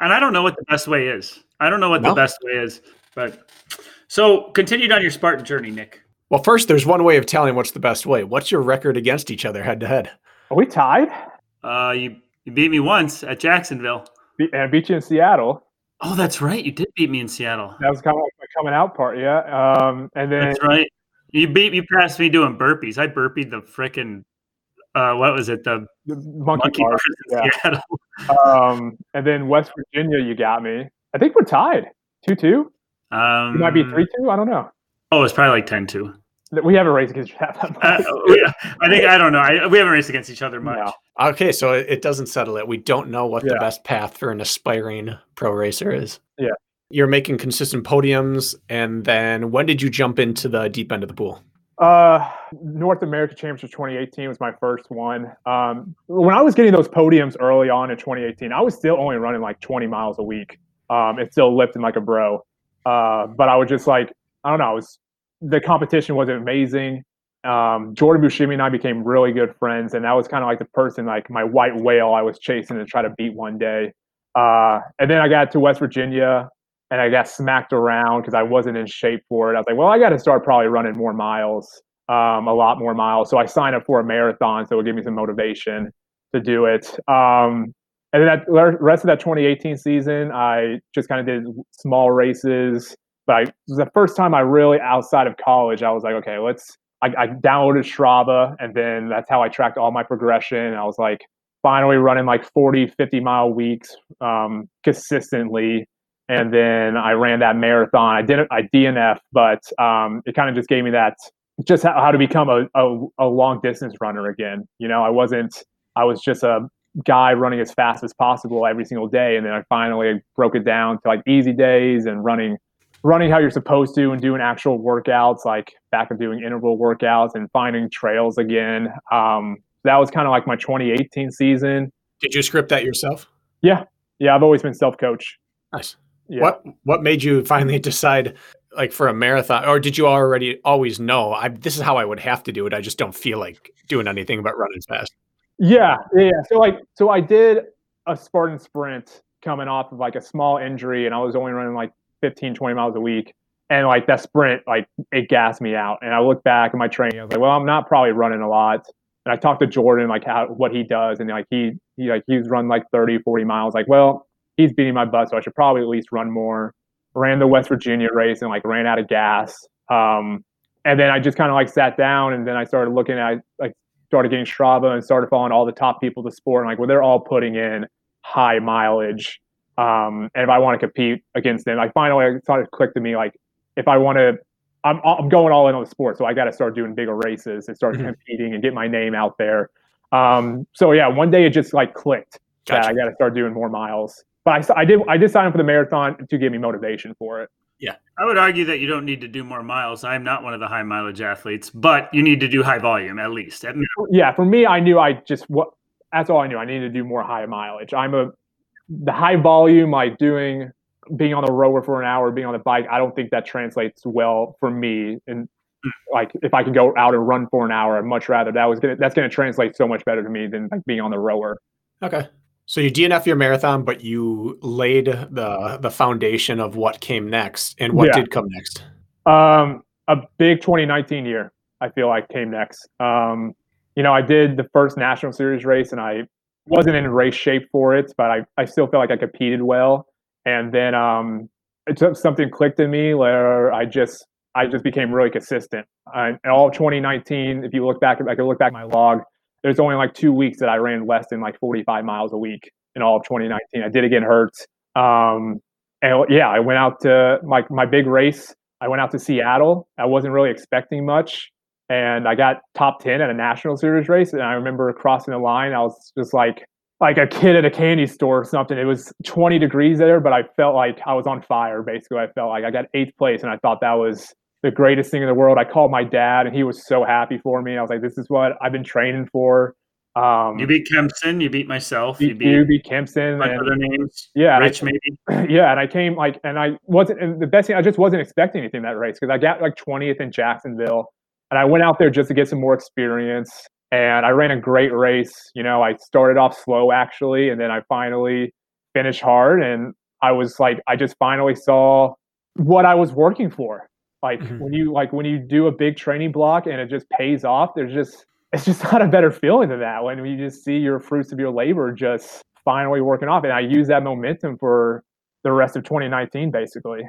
And I don't know what the best way is. I don't know what No. the best way is. But so continued on your Spartan journey, Nick. Well, first, there's one way of telling what's the best way. What's your record against each other head to head? Are we tied? Uh, you you beat me once at Jacksonville. And I beat you in Seattle. Oh, that's right. You did beat me in Seattle. That was kind of like my coming out part. Yeah. Um, and then That's right. You beat you passed me doing burpees. I burpeed the frickin' uh, what was it? The the monkey, monkey bars. in yeah. Seattle. Um, and then West Virginia, you got me. I think we're tied. Two two. Um, You might be three two. I don't know. Oh, it's probably like 10-2. We haven't raced against you that Uh, much. I think I don't know. I, we haven't raced against each other much. No. Okay, so it it doesn't settle it. We don't know what the best path for an aspiring pro racer is. Yeah. You're making consistent podiums. And then when did you jump into the deep end of the pool? Uh, North America Championship 2018 was my first one. Um, when I was getting those podiums early on in 2018, I was still only running like 20 miles a week. Um, and still lifting like a bro. Uh, but I was just like, I don't know. It was the competition wasn't amazing. Um, Jordan Bushimi and I became really good friends, and that was kind of like the person, like my white whale, I was chasing to try to beat one day. Uh, and then I got to West Virginia, and I got smacked around because I wasn't in shape for it. I was like, well, I got to start probably running more miles, um, a lot more miles. So I signed up for a marathon, so it would give me some motivation to do it. Um, and then that rest of that 2018 season, I just kind of did small races. But I, it was the first time I really, outside of college, I was like, okay, let's. I, I downloaded Strava, and then that's how I tracked all my progression. I was like, finally running like 40, 50 mile weeks um, consistently and then I ran that marathon. I didn't, I DNF, but um, it kind of just gave me that just how, how to become a, a, a long distance runner again. You know, I wasn't, I was just a guy running as fast as possible every single day, and then I finally broke it down to like easy days and running, running how you're supposed to, and doing actual workouts, like back of doing interval workouts and finding trails again. Um, that was kind of like my 2018 season. Did you script that yourself? Yeah, yeah. I've always been self coach. Nice. Yeah. What what made you finally decide like for a marathon or did you already always know I this is how I would have to do it. I just don't feel like doing anything but running fast. Yeah, yeah. yeah. So like, so I did a Spartan sprint coming off of like a small injury, and I was only running like 15, 20 miles a week. And like that sprint, like it gassed me out. And I look back at my training, I was like, well, I'm not probably running a lot. And I talked to Jordan, like how what he does, and like he he like he's run like 30, 40 miles. Like, well, he's beating my butt, so I should probably at least run more. Ran the West Virginia race and like ran out of gas. Um, and then I just kind of like sat down, and then I started looking at like started getting Strava and started following all the top people to sport. And like, well, they're all putting in high mileage. Um, and if I want to compete against them, like finally it started to click to me, like if I want to, I'm, I'm going all in on the sport. So I got to start doing bigger races and start Mhm. competing and get my name out there. Um, so yeah, one day it just like clicked that I got to start doing more miles. But I, I did, I did sign up for the marathon to give me motivation for it. Yeah, I would argue that you don't need to do more miles. I'm not one of the high mileage athletes, but you need to do high volume at least. At yeah, for me, I knew I just what that's all I knew. I needed to do more high mileage. I'm a the high volume, like doing being on the rower for an hour, being on the bike. I don't think that translates well for me. And like if I could go out and run for an hour, I'd much rather that was gonna that's gonna translate so much better to me than like being on the rower. Okay. So you DNF your marathon, but you laid the the foundation of what came next. And what Yeah. did come next? Um, a big 2019 year, I feel like came next. Um, you know, I did the first national series race and I wasn't in race shape for it, but I, I still felt like I competed well. And then um, something clicked in me where I just I just became really consistent. In all of 2019, if you look back, I could look back at my log. There's only like two weeks that I ran less than like 45 miles a week in all of 2019. I did get hurt. Um, and yeah, I went out to my my big race. I went out to Seattle. I wasn't really expecting much, and I got top 10 at a national series race. And I remember crossing the line. I was just like like a kid at a candy store or something. It was 20 degrees there, but I felt like I was on fire. Basically, I felt like I got eighth place, and I thought that was the greatest thing in the world. I called my dad, and he was so happy for me. I was like, "This is what I've been training for." Um, you beat Kempson. You beat myself. You beat, you beat Kempson. and, other names. Yeah, Rich I, maybe. Yeah, and I came like, and I wasn't. And the best thing, I just wasn't expecting anything that race because I got like 20th in Jacksonville, and I went out there just to get some more experience. And I ran a great race. You know, I started off slow actually, and then I finally finished hard. And I was like, I just finally saw what I was working for. Like mm-hmm. when you like when you do a big training block and it just pays off, there's just it's just not a better feeling than that when you just see your fruits of your labor just finally working off. And I use that momentum for the rest of 2019, basically.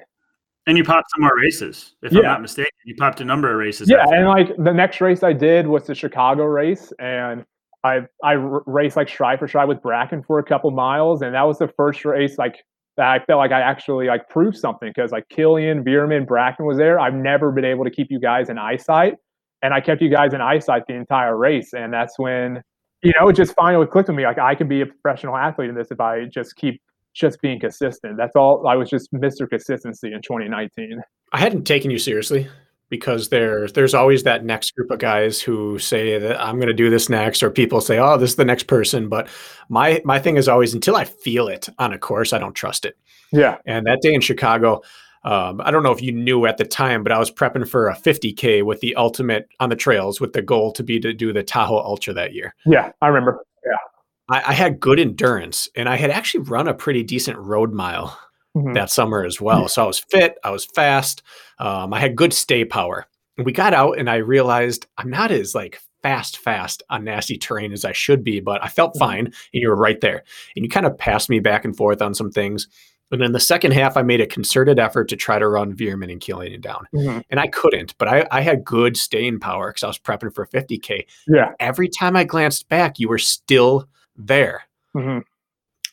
And you popped some more races, if yeah. I'm not mistaken. You popped a number of races. Yeah, and like the next race I did was the Chicago race, and I I raced like stride for stride with Bracken for a couple miles, and that was the first race like that I felt like I actually like proved something because like Killian, Veerman, Bracken was there. I've never been able to keep you guys in eyesight, and I kept you guys in eyesight the entire race, and that's when you know it just finally clicked with me. Like I can be a professional athlete in this if I just keep just being consistent. That's all. I was just Mr. Consistency in 2019. I hadn't taken you seriously because there there's always that next group of guys who say that I'm going to do this next, or people say, "Oh, this is the next person." But my my thing is always until I feel it on a course, I don't trust it. Yeah. And that day in Chicago, um, I don't know if you knew at the time, but I was prepping for a 50k with the ultimate on the trails with the goal to be to do the Tahoe Ultra that year. Yeah, I remember. Yeah. I, I had good endurance and I had actually run a pretty decent road mile mm-hmm. that summer as well. So I was fit, I was fast, um, I had good stay power. And we got out and I realized I'm not as like fast, fast on nasty terrain as I should be, but I felt mm-hmm. fine. And you were right there. And you kind of passed me back and forth on some things. And then the second half, I made a concerted effort to try to run Veerman and Killian down. Mm-hmm. And I couldn't, but I, I had good staying power because I was prepping for 50K. Yeah. Every time I glanced back, you were still there. Mm-hmm.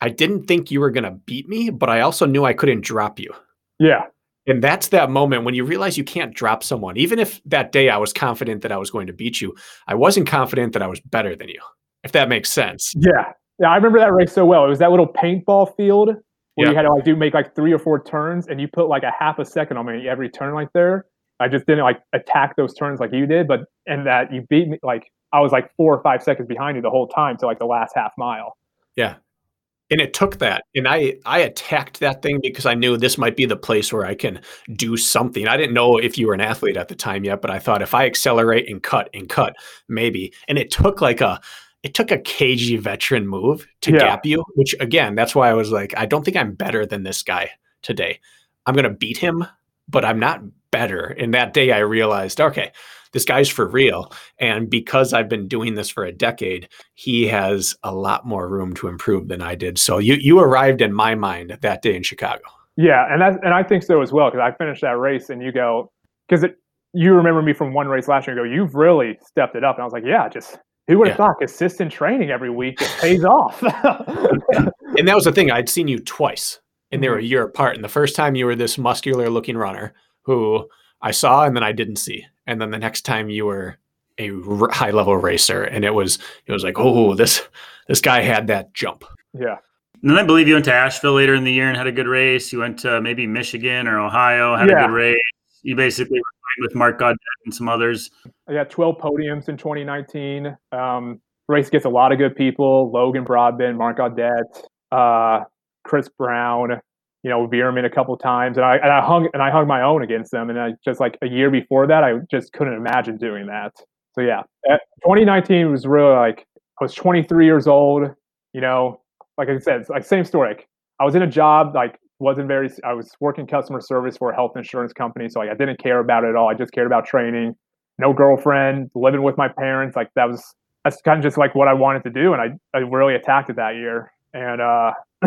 I didn't think you were going to beat me, but I also knew I couldn't drop you. Yeah. And that's that moment when you realize you can't drop someone. Even if that day I was confident that I was going to beat you, I wasn't confident that I was better than you, if that makes sense. Yeah. Yeah. I remember that race so well. It was that little paintball field where yep. you had to like do make like three or four turns and you put like a half a second on me every turn like there. I just didn't like attack those turns like you did, but and that you beat me like I was like four or five seconds behind you the whole time to like the last half mile. Yeah. And it took that. And I I attacked that thing because I knew this might be the place where I can do something. I didn't know if you were an athlete at the time yet, but I thought if I accelerate and cut and cut, maybe. And it took like a it took a cagey veteran move to yeah. gap you, which again, that's why I was like, I don't think I'm better than this guy today. I'm gonna beat him, but I'm not better. And that day I realized, okay, this guy's for real. And because I've been doing this for a decade, he has a lot more room to improve than I did. So you you arrived in my mind that day in Chicago. Yeah, and that, and I think so as well because I finished that race and you go because you remember me from one race last year. And go, you've really stepped it up, and I was like, yeah, just who would have yeah. thought consistent training every week it pays off. and that was the thing. I'd seen you twice, and they were a mm-hmm. year apart. And the first time you were this muscular looking runner who I saw and then I didn't see. And then the next time you were a r- high level racer and it was it was like, "Oh, this this guy had that jump." Yeah. And then I believe you went to Asheville later in the year and had a good race. You went to maybe Michigan or Ohio, had yeah. a good race. You basically were with Mark Gaudet and some others. I got 12 podiums in 2019. Um, race gets a lot of good people. Logan Broadbent, Mark Gaudet, uh, Chris Brown, you know, Veerman a couple times, and I and I hung and I hung my own against them. And I just like a year before that, I just couldn't imagine doing that. So yeah, 2019 was really like I was 23 years old. You know, like I said, like same story. Like, I was in a job like wasn't very. I was working customer service for a health insurance company, so like I didn't care about it at all. I just cared about training. No girlfriend, living with my parents. Like that was that's kind of just like what I wanted to do, and I I really attacked it that year, and uh,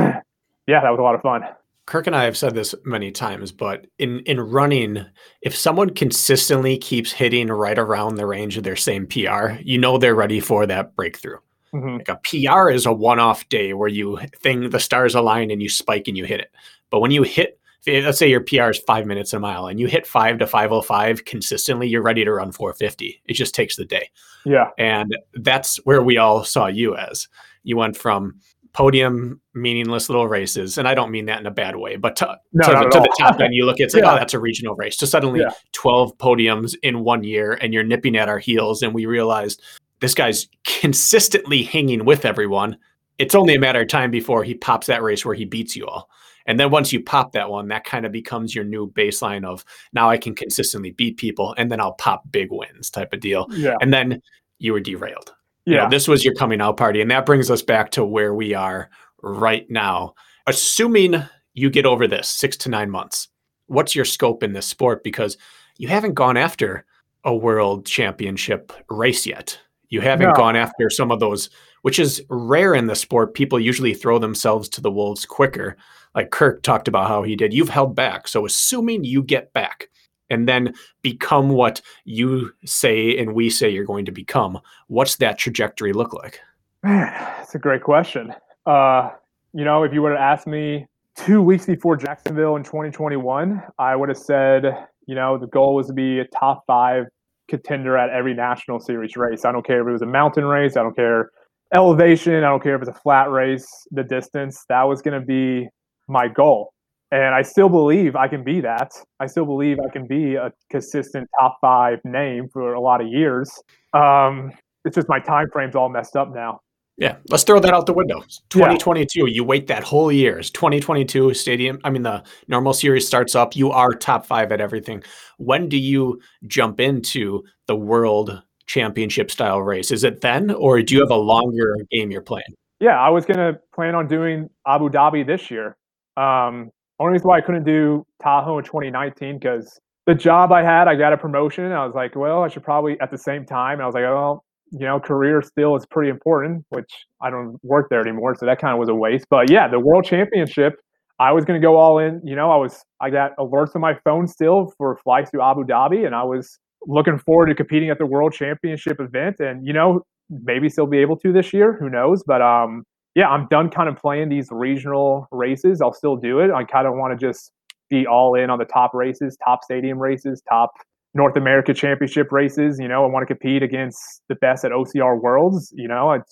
yeah, that was a lot of fun. Kirk and I have said this many times, but in in running, if someone consistently keeps hitting right around the range of their same PR, you know they're ready for that breakthrough. Mhm. Like a PR is a one-off day where you thing the stars align and you spike and you hit it. But when you hit, let's say your PR is five minutes a mile, and you hit five to five oh five consistently, you're ready to run 450. It just takes the day. Yeah, And that's where we all saw you as. You went from podium, meaningless little races, and I don't mean that in a bad way, but to, No, to, the, to the top end, you look at it's like, oh, Yeah. oh, that's a regional race. To suddenly Yeah. 12 podiums in one year, and you're nipping at our heels, and we realized this guy's consistently hanging with everyone. It's only a matter of time before he pops that race where he beats you all. And then once you pop that one, that kind of becomes your new baseline of now I can consistently beat people, and then I'll pop big wins type of deal yeah, and then you were derailed. You know, yeah. this was your coming out party, and that brings us back to where we are right now. Assuming you get over this six to nine months, what's your scope in this sport? Because you haven't gone after a world championship race yet. You haven't No. gone after some of those, which is rare in the sport. People usually throw themselves to the wolves quicker. Like Kirk talked about how he did. You've held back. So assuming you get back and then become what you say and we say you're going to become, what's that trajectory look like? Man, that's a great question. Uh, you know, if you would have asked me two weeks before Jacksonville in 2021, I would have said, you know, the goal was to be a top five contender at every national series race. I don't care if it was a mountain race, I don't care elevation, I don't care if it's a flat race, the distance. That was going to be my goal. And I still believe I can be that. I still believe I can be a consistent top five name for a lot of years. Um, it's just my time frame's all messed up now. Yeah, let's throw that out the window. Yeah. 2022, you wait that whole year. It's 2022 stadium. I mean, the normal series starts up. You are top five at everything. When do you jump into the world championship style race? Is it then, or do you have a longer game you're playing? Yeah, I was gonna plan on doing Abu Dhabi this year. Um, only reason why I couldn't do Tahoe in 2019 because the job I had, I got a promotion. I was like, well, I should probably at the same time. I was like, oh, you know, career still is pretty important, which I don't work there anymore, so that kind of was a waste. But yeah, the World Championship, I was going to go all in. You know, I was I got alerts on my phone still for flights to Abu Dhabi, and I was looking forward to competing at the World Championship event. And you know, maybe still be able to this year. Who knows? But um, yeah, I'm done kind of playing these regional races. I'll still do it. I kind of want to just be all in on the top races, top stadium races, top North America Championship races. You know, I want to compete against the best at OCR Worlds. You know, I'm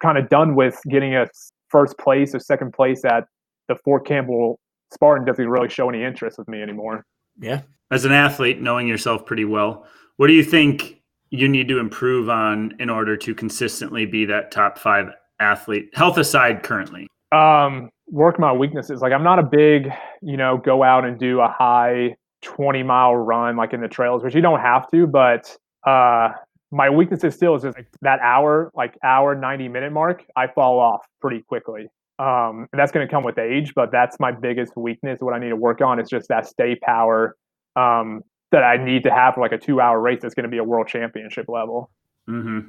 kind of done with getting a first place or second place at the Fort Campbell Spartan. Doesn't really show any interest with me anymore. Yeah. As an athlete, knowing yourself pretty well, what do you think you need to improve on in order to consistently be that top five athlete, health aside, currently? um, work my weaknesses. Like I'm not a big, you know, go out and do a high 20 mile run like in the trails, which you don't have to, but uh my weaknesses still is just like that hour, like hour 90 minute mark, I fall off pretty quickly. Um, and that's going to come with age, but that's my biggest weakness. What I need to work on is just that stay power um, that I need to have for like a two hour race that's going to be a world championship level. hmm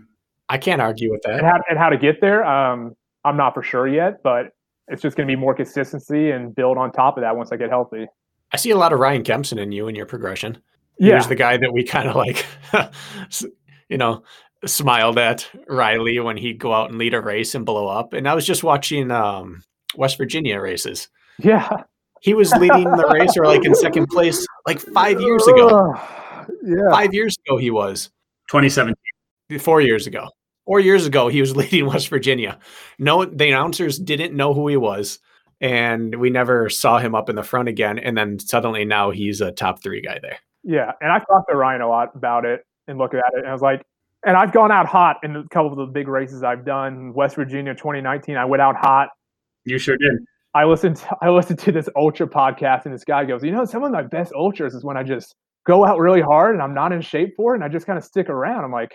I can't argue with And that. how, and how to get there, um, I'm not for sure yet, but it's just going to be more consistency and build on top of that once I get healthy. I see a lot of Ryan Kempson in you and your progression. Yeah, Here's the guy that we kind of like, you know, smiled at Riley when he'd go out and lead a race and blow up. And I was just watching um, West Virginia races. yeah. He was leading the race or like in second place like five years ago. yeah. Five years ago, he was. 2017. Four years ago. Four years ago, he was leading West Virginia. No, the announcers didn't know who he was. And we never saw him up in the front again. And then suddenly now he's a top three guy there. Yeah, and I've talked to Ryan a lot about it and looking at it, and I was like, and I've gone out hot in a couple of the big races I've done. West Virginia 2019, I went out hot. You sure did. I listened. To, I listened to this ultra podcast, and this guy goes, "You know, some of my best ultras is when I just go out really hard and I'm not in shape for it, and I just kind of stick around." I'm like,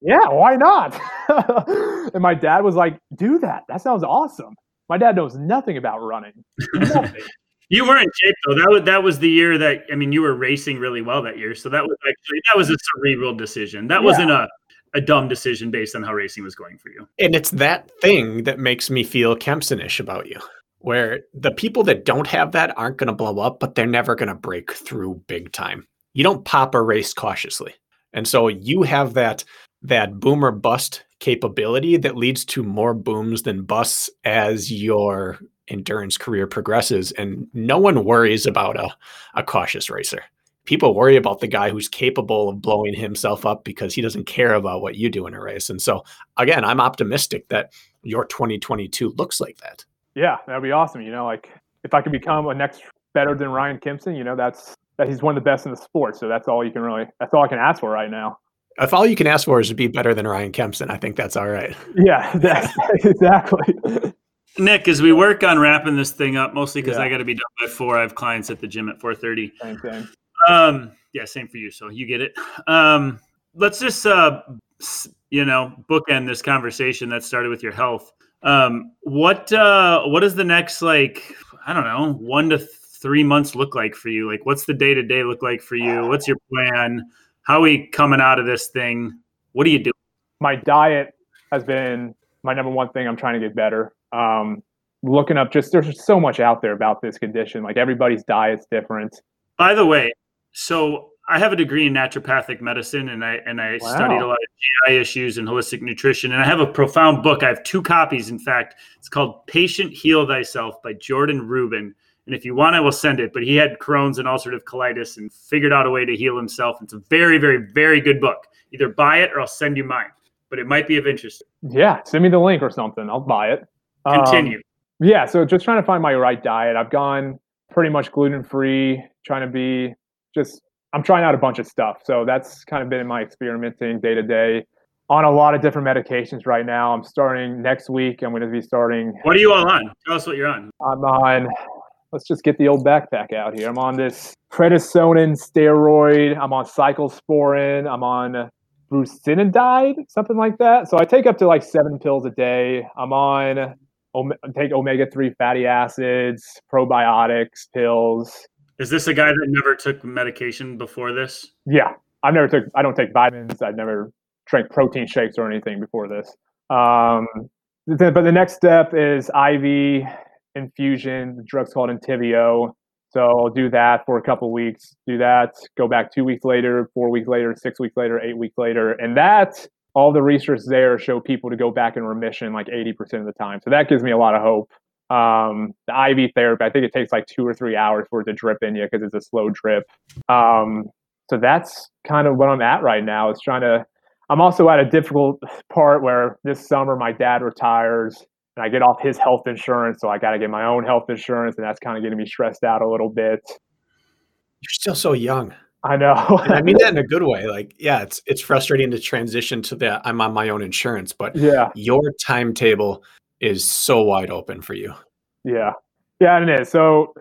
"Yeah, why not?" and my dad was like, "Do that. That sounds awesome." My dad knows nothing about running. Nothing. You were in shape though. That was that was the year that I mean you were racing really well that year. So that was actually that was a cerebral decision. That Yeah. wasn't a a dumb decision based on how racing was going for you. And it's that thing that makes me feel Kempsonish about you, where the people that don't have that aren't going to blow up, but they're never going to break through big time. You don't pop a race cautiously. And so you have that that boomer bust capability that leads to more booms than busts as your endurance career progresses. And no one worries about a, a cautious racer. People worry about the guy who's capable of blowing himself up because he doesn't care about what you do in a race. And so, again, I'm optimistic that your 2022 looks like that. Yeah, that'd be awesome. You know, like if I could become a next better than Ryan Kempson, you know, that's that he's one of the best in the sport. So that's all you can really, that's all I can ask for right now. If all you can ask for is to be better than Ryan Kempson, I think that's all right. Yeah, that's, exactly. Nick, as we work on wrapping this thing up, mostly because yeah. I got to be done by four. I have clients at the gym at four thirty. Same thing. Um, yeah, same for you. So you get it. Um, let's just uh, you know, bookend this conversation that started with your health. Um, what uh, what is the next like? I don't know, one to three months look like for you? Like, what's the day to day look like for you? What's your plan? How are we coming out of this thing? What are you doing? My diet has been my number one thing. I'm trying to get better. Um, looking up just there's so much out there about this condition. Like everybody's diet's different. By the way, so I have a degree in naturopathic medicine, and I and I wow. studied a lot of GI issues and holistic nutrition. And I have a profound book. I have two copies, in fact. It's called "Patient Heal Thyself" by Jordan Rubin. And if you want, I will send it. But he had Crohn's and ulcerative colitis and figured out a way to heal himself. It's a very, very, very good book. Either buy it or I'll send you mine. But it might be of interest. Yeah, send me the link or something. I'll buy it. Continue. Um, yeah, so just trying to find my right diet. I've gone pretty much gluten free, trying to be just I'm trying out a bunch of stuff. So that's kind of been my experimenting day to day on a lot of different medications right now. I'm starting next week. I'm going to be starting. What are you all on? Tell us what you're on. I'm on let's just get the old backpack out here. I'm on this prednisone steroid. I'm on cyclosporin. I'm on budesonide, something like that. So I take up to like seven pills a day. I'm on take omega three fatty acids, probiotics, pills. Is this a guy that never took medication before this? Yeah, I've never took. I don't take vitamins. I've never drank protein shakes or anything before this. Um, but the next step is IV infusion. The drug's called Entyvio. So I'll do that for a couple weeks, do that, go back two weeks later, four weeks later, six weeks later, eight weeks later. And that, all the research there show people to go back in remission like 80% of the time. So that gives me a lot of hope. Um, the IV therapy, I think it takes like two or three hours for it to drip in you because it's a slow drip. Um, so that's kind of what I'm at right now. Is trying to. I'm also at a difficult part where this summer my dad retires and I get off his health insurance, so I got to get my own health insurance, and that's kind of getting me stressed out a little bit. You're still so young. I know. I mean that in a good way. Like, yeah, it's it's frustrating to transition to that. I'm on my own insurance, but yeah, your timetable is so wide open for you. Yeah, yeah, it is. So,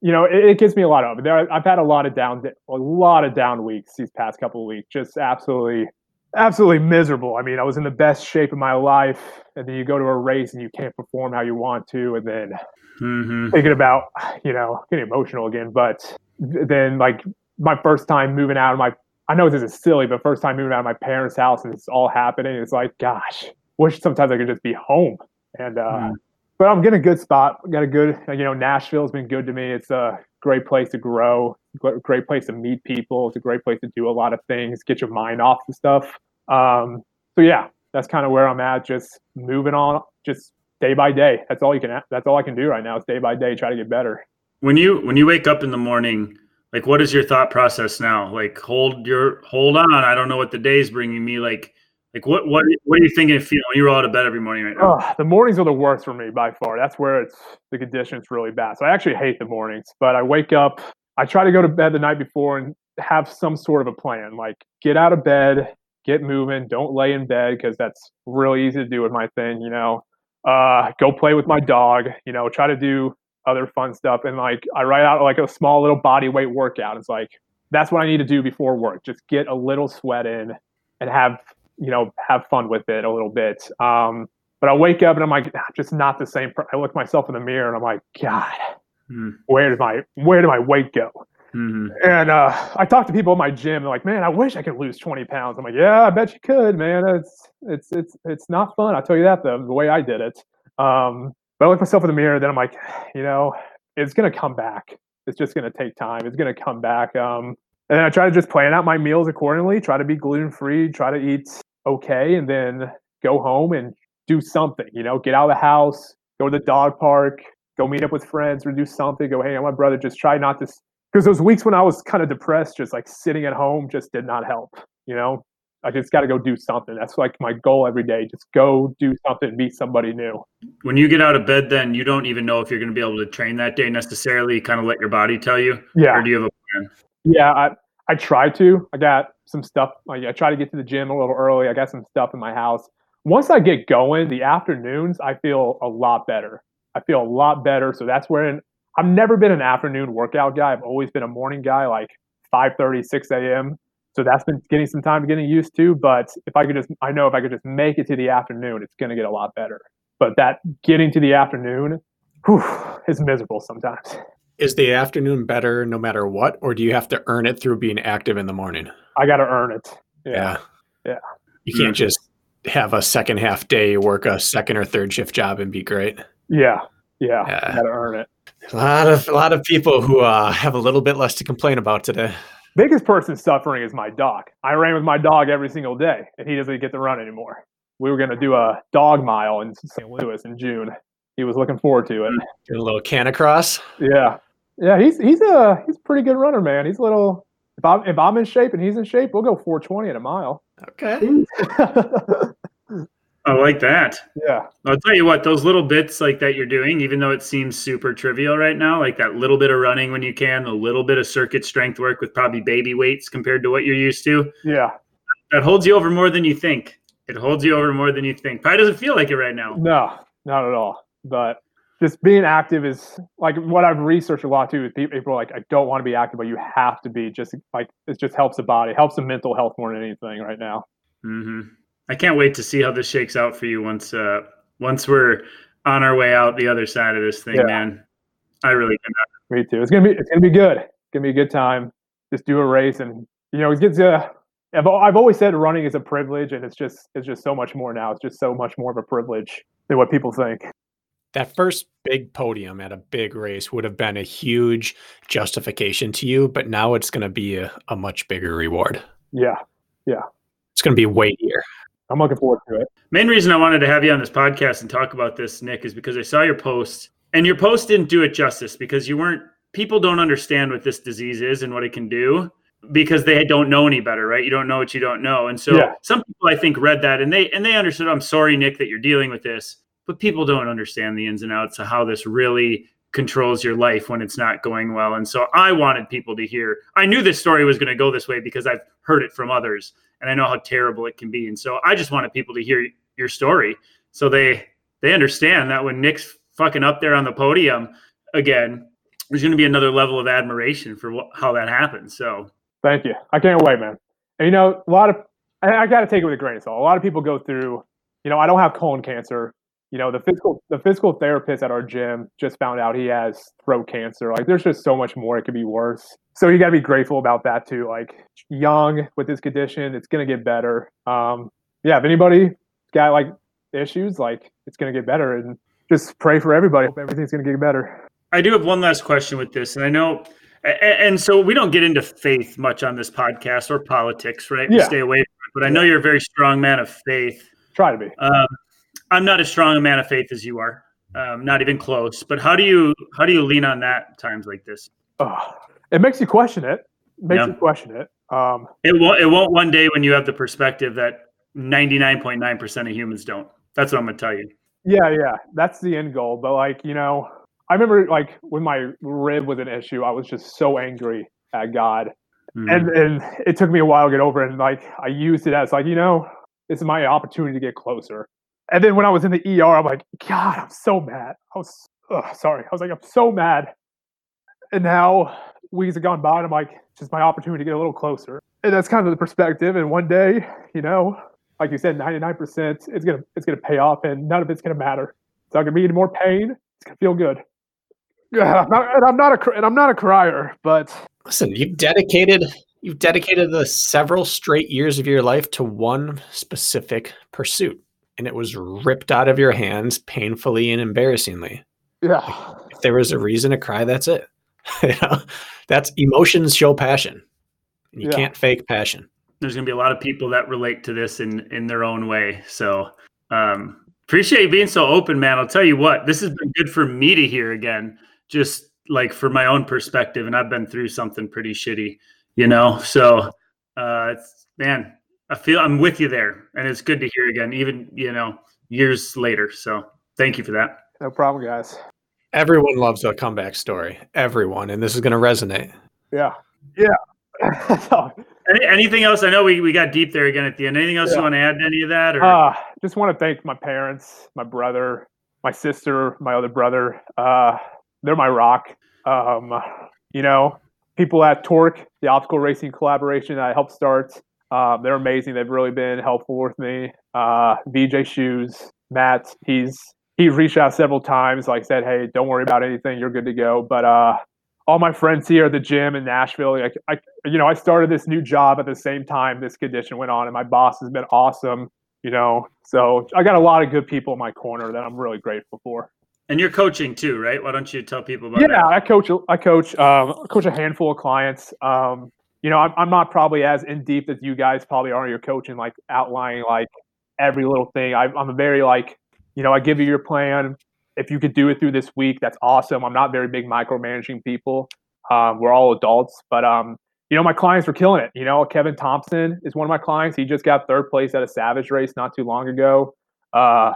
you know, it, it gives me a lot of. There, I've had a lot of down, a lot of down weeks these past couple of weeks. Just absolutely absolutely miserable. I mean, I was in the best shape of my life, and then you go to a race and you can't perform how you want to, and then mm-hmm. thinking about, you know, getting emotional again. But then, like my first time moving out of my, I know this is silly, but first time moving out of my parents' house and it's all happening, it's like, gosh, wish sometimes I could just be home. And uh, mm. but I'm getting a good spot. Got a good, you know, Nashville's been good to me. It's a great place to grow, great place to meet people. It's a great place to do a lot of things, get your mind off the stuff. Um, so yeah, that's kind of where I'm at. Just moving on, just day by day. That's all you can. That's all I can do right now. Is day by day try to get better. When you when you wake up in the morning, like what is your thought process now? Like hold your hold on. I don't know what the day is bringing me. Like like what what what are you thinking? Feeling when you roll out of bed every morning right now? Oh, the mornings are the worst for me by far. That's where it's the conditions really bad. So I actually hate the mornings. But I wake up. I try to go to bed the night before and have some sort of a plan. Like get out of bed, get moving. Don't lay in bed because that's really easy to do with my thing. You know, uh, go play with my dog. You know, try to do other fun stuff. And like I write out like a small little body weight workout. It's like that's what I need to do before work. Just get a little sweat in and have you know have fun with it a little bit. Um, but I wake up and I'm like, just not the same. I look myself in the mirror and I'm like, God, hmm. where did my where did my weight go? Hmm And uh, I talked to people in my gym. They're like, "Man, I wish I could lose 20 pounds." I'm like, "Yeah, I bet you could, man. It's it's it's it's not fun. I'll tell you that though. The way I did it." Um, but I look myself in the mirror. Then I'm like, you know, it's gonna come back. It's just gonna take time. It's gonna come back. Um, and then I try to just plan out my meals accordingly. Try to be gluten free. Try to eat okay, and then go home and do something. You know, get out of the house, go to the dog park, go meet up with friends, or do something. Go hang out with my brother. Just try not to because those weeks when I was kind of depressed, just like sitting at home, just did not help. You know, I just got to go do something. That's like my goal every day. Just go do something, meet somebody new. When you get out of bed, then you don't even know if you're going to be able to train that day necessarily. You kind of let your body tell you, Yeah, or do you have a plan? yeah. I I try to. I got some stuff. Like I try to get to the gym a little early. I got some stuff in my house. Once I get going, the afternoons I feel a lot better. I feel a lot better. So that's where I've never been an afternoon workout guy. I've always been a morning guy, like 5:30, 6 a.m. So that's been getting some time getting used to. But if I could just, I know if I could just make it to the afternoon, it's going to get a lot better. But that getting to the afternoon, whew, is miserable sometimes. Is the afternoon better no matter what, or do you have to earn it through being active in the morning? I got to earn it. Yeah. Yeah. Yeah. You can't just have a second half day, work a second or third shift job and be great. Yeah. Yeah. Yeah. Got to earn it. A lot of a lot of people who uh, have a little bit less to complain about today. Biggest person suffering is my dog. I ran with my dog every single day, and he doesn't get to run anymore. We were going to do a dog mile in St. Louis in June. He was looking forward to it. A little canicross. Yeah, yeah. He's he's a he's a pretty good runner, man. He's a little. If I'm if I'm in shape and he's in shape, we'll go 420 at a mile. Okay. I like that. yeah, I'll tell you what, those little bits like that you're doing, even though it seems super trivial right now, like that little bit of running when you can, the little bit of circuit strength work with probably baby weights compared to what you're used to, yeah. that holds you over more than you think. It holds you over more than you think. Probably doesn't feel like it right now. No, not at all. But just being active is like what I've researched a lot too. Is people like, I don't want to be active, but you have to be. Just like it just helps the body, helps the mental health more than anything right now. hmm I can't wait to see how this shakes out for you once uh once we're on our way out the other side of this thing, Yeah. man. I really cannot. Me too. It's gonna be it's gonna be good. It's gonna be a good time. Just do a race, and you know it gets. Uh, I've I've always said running is a privilege, and it's just it's just so much more now. It's just so much more of a privilege than what people think. That first big podium at a big race would have been a huge justification to you, but now it's going to be a, a much bigger reward. Yeah, yeah, It's going to be weightier. I'm looking forward to it. Main reason I wanted to have you on this podcast and talk about this, Nick, is because I saw your post and your post didn't do it justice because you weren't people don't understand what this disease is and what it can do because they don't know any better, right? You don't know what you don't know. And so Yeah. some people I think read that and they and they understood, I'm sorry, Nick, that you're dealing with this, but people don't understand the ins and outs of how this really controls your life when it's not going well. And so I wanted people to hear. I knew this story was going to go this way because I've heard it from others and I know how terrible it can be. And so I just wanted people to hear your story so they they understand that when Nick's fucking up there on the podium again, there's going to be another level of admiration for what, how that happens. So Thank you. I can't wait, man. And you know, a lot of I, I got to take it with a grain of salt. A lot of people go through. You know, I don't have colon cancer. You know, the physical the physical therapist at our gym just found out he has throat cancer. Like, there's just so much more. It could be worse. So you got to be grateful about that too. Like, young with this condition, it's gonna get better. Um, yeah, if anybody got like issues, like it's gonna get better, and just pray for everybody. Hope everything's gonna get better. I do have one last question with this, and I know, and so we don't get into faith much on this podcast or politics, right? We Yeah. stay away from it. But I know you're a very strong man of faith. Try to be. Um, I'm not as strong a man of faith as you are, um, not even close. But how do you how do you lean on that times like this? Ugh. it makes you question it. Makes Yeah. you question it. Um, It won't. It won't one day when you have the perspective that 99.9 percent of humans don't. That's what I'm gonna tell you. yeah, yeah, that's the end goal. But like, you know, I remember like when my rib was an issue, I was just so angry at God, Mhm. and and it took me a while to get over it. And like, I used it as like, you know, it's my opportunity to get closer. And then when I was in the ER, I'm like, God, I'm so mad. I was ugh, sorry. I was like, I'm so mad. And now weeks have gone by, and I'm like, it's just my opportunity to get a little closer. And that's kind of the perspective. And one day, you know, like you said, 99%, it's gonna it's gonna pay off, and none of it's gonna matter. It's not gonna be any more pain. It's gonna feel good. Yeah, I'm not, and I'm not a and I'm not a crier, but Listen, you've dedicated you've dedicated the several straight years of your life to one specific pursuit, and it was ripped out of your hands painfully and embarrassingly. Yeah. If there was a reason to cry, that's it. you know, that's emotions show passion. And you Yeah. can't fake passion. There's going to be a lot of people that relate to this in in their own way. So um, appreciate you being so open, man. I'll tell you what, this has been good for me to hear again, just like for my own perspective. And I've been through something pretty shitty, you know. So, uh, it's, man, I feel I'm with you there, and it's good to hear again, even you know years later. So thank you for that. No problem, guys. Everyone loves a comeback story. Everyone, and this is going to resonate. Yeah. Yeah. Any, anything else? I know we, we got deep there again at the end. Anything else Yeah. you want to add to any of that? Or Uh, just want to thank my parents, my brother, my sister, my other brother. Uh, they're my rock. Um, you know, people at Torque, the obstacle racing collaboration that I helped start. Um, they're amazing. They've really been helpful with me. Uh, VJ Shoes, Matt, he's he's reached out several times. Like said, hey, don't worry about anything. You're good to go. But uh, all my friends here at the gym in Nashville, like I, you know, I started this new job at the same time this condition went on, and my boss has been awesome you know so i got a lot of good people in my corner that i'm really grateful for and you're coaching too, right? Why don't you tell people about yeah that? i coach i coach um, I coach a handful of clients um, you know I'm, I'm not probably as in deep as you guys probably are you're coaching like outlining like every little thing I, i'm a very like you know i give you your plan if you could do it through this week that's awesome i'm not very big micromanaging people um, we're all adults but um, you know, my clients were killing it. You know, Kevin Thompson is one of my clients. He just got third place at a Savage race not too long ago. Uh,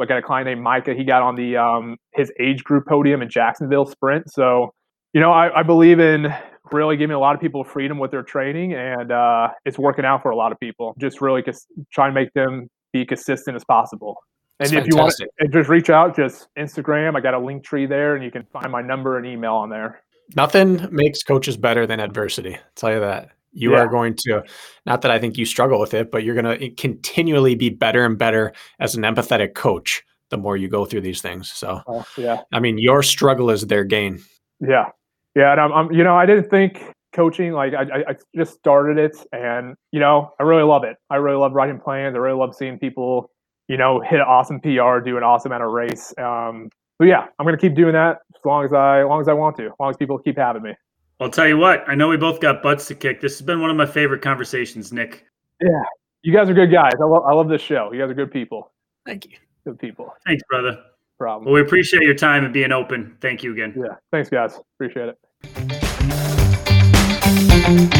I got a client named Micah. He got on the um, his age group podium in Jacksonville Sprint. So, you know, I, I believe in really giving a lot of people freedom with their training, and uh, it's working out for a lot of people. Just really cons- try and make them be consistent as possible. And That's if you want, to just reach out, just Instagram. I got a Linktree there, and you can find my number and email on there. Nothing makes coaches better than adversity. I'll tell you that. You Yeah. are going to, not that I think you struggle with it, but you're going to continually be better and better as an empathetic coach the more you go through these things. So, Oh, yeah. I mean, your struggle is their gain. Yeah, yeah, and I'm, I'm, you know, I didn't think coaching like I, I, I just started it, and you know, I really love it. I really love writing plans. I really love seeing people, you know, hit an awesome PR, do an awesome at a race. Um, but yeah, I'm gonna keep doing that as long as I, as long as I want to, as long as people keep having me. I'll tell you what. I know we both got butts to kick. This has been one of my favorite conversations, Nick. Yeah, you guys are good guys. I love, I love this show. You guys are good people. Thank you. Good people. Thanks, brother problem. Well, we appreciate your time and being open. Thank you again. Yeah. Thanks, guys. Appreciate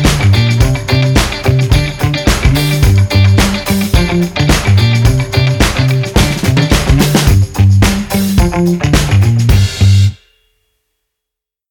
it.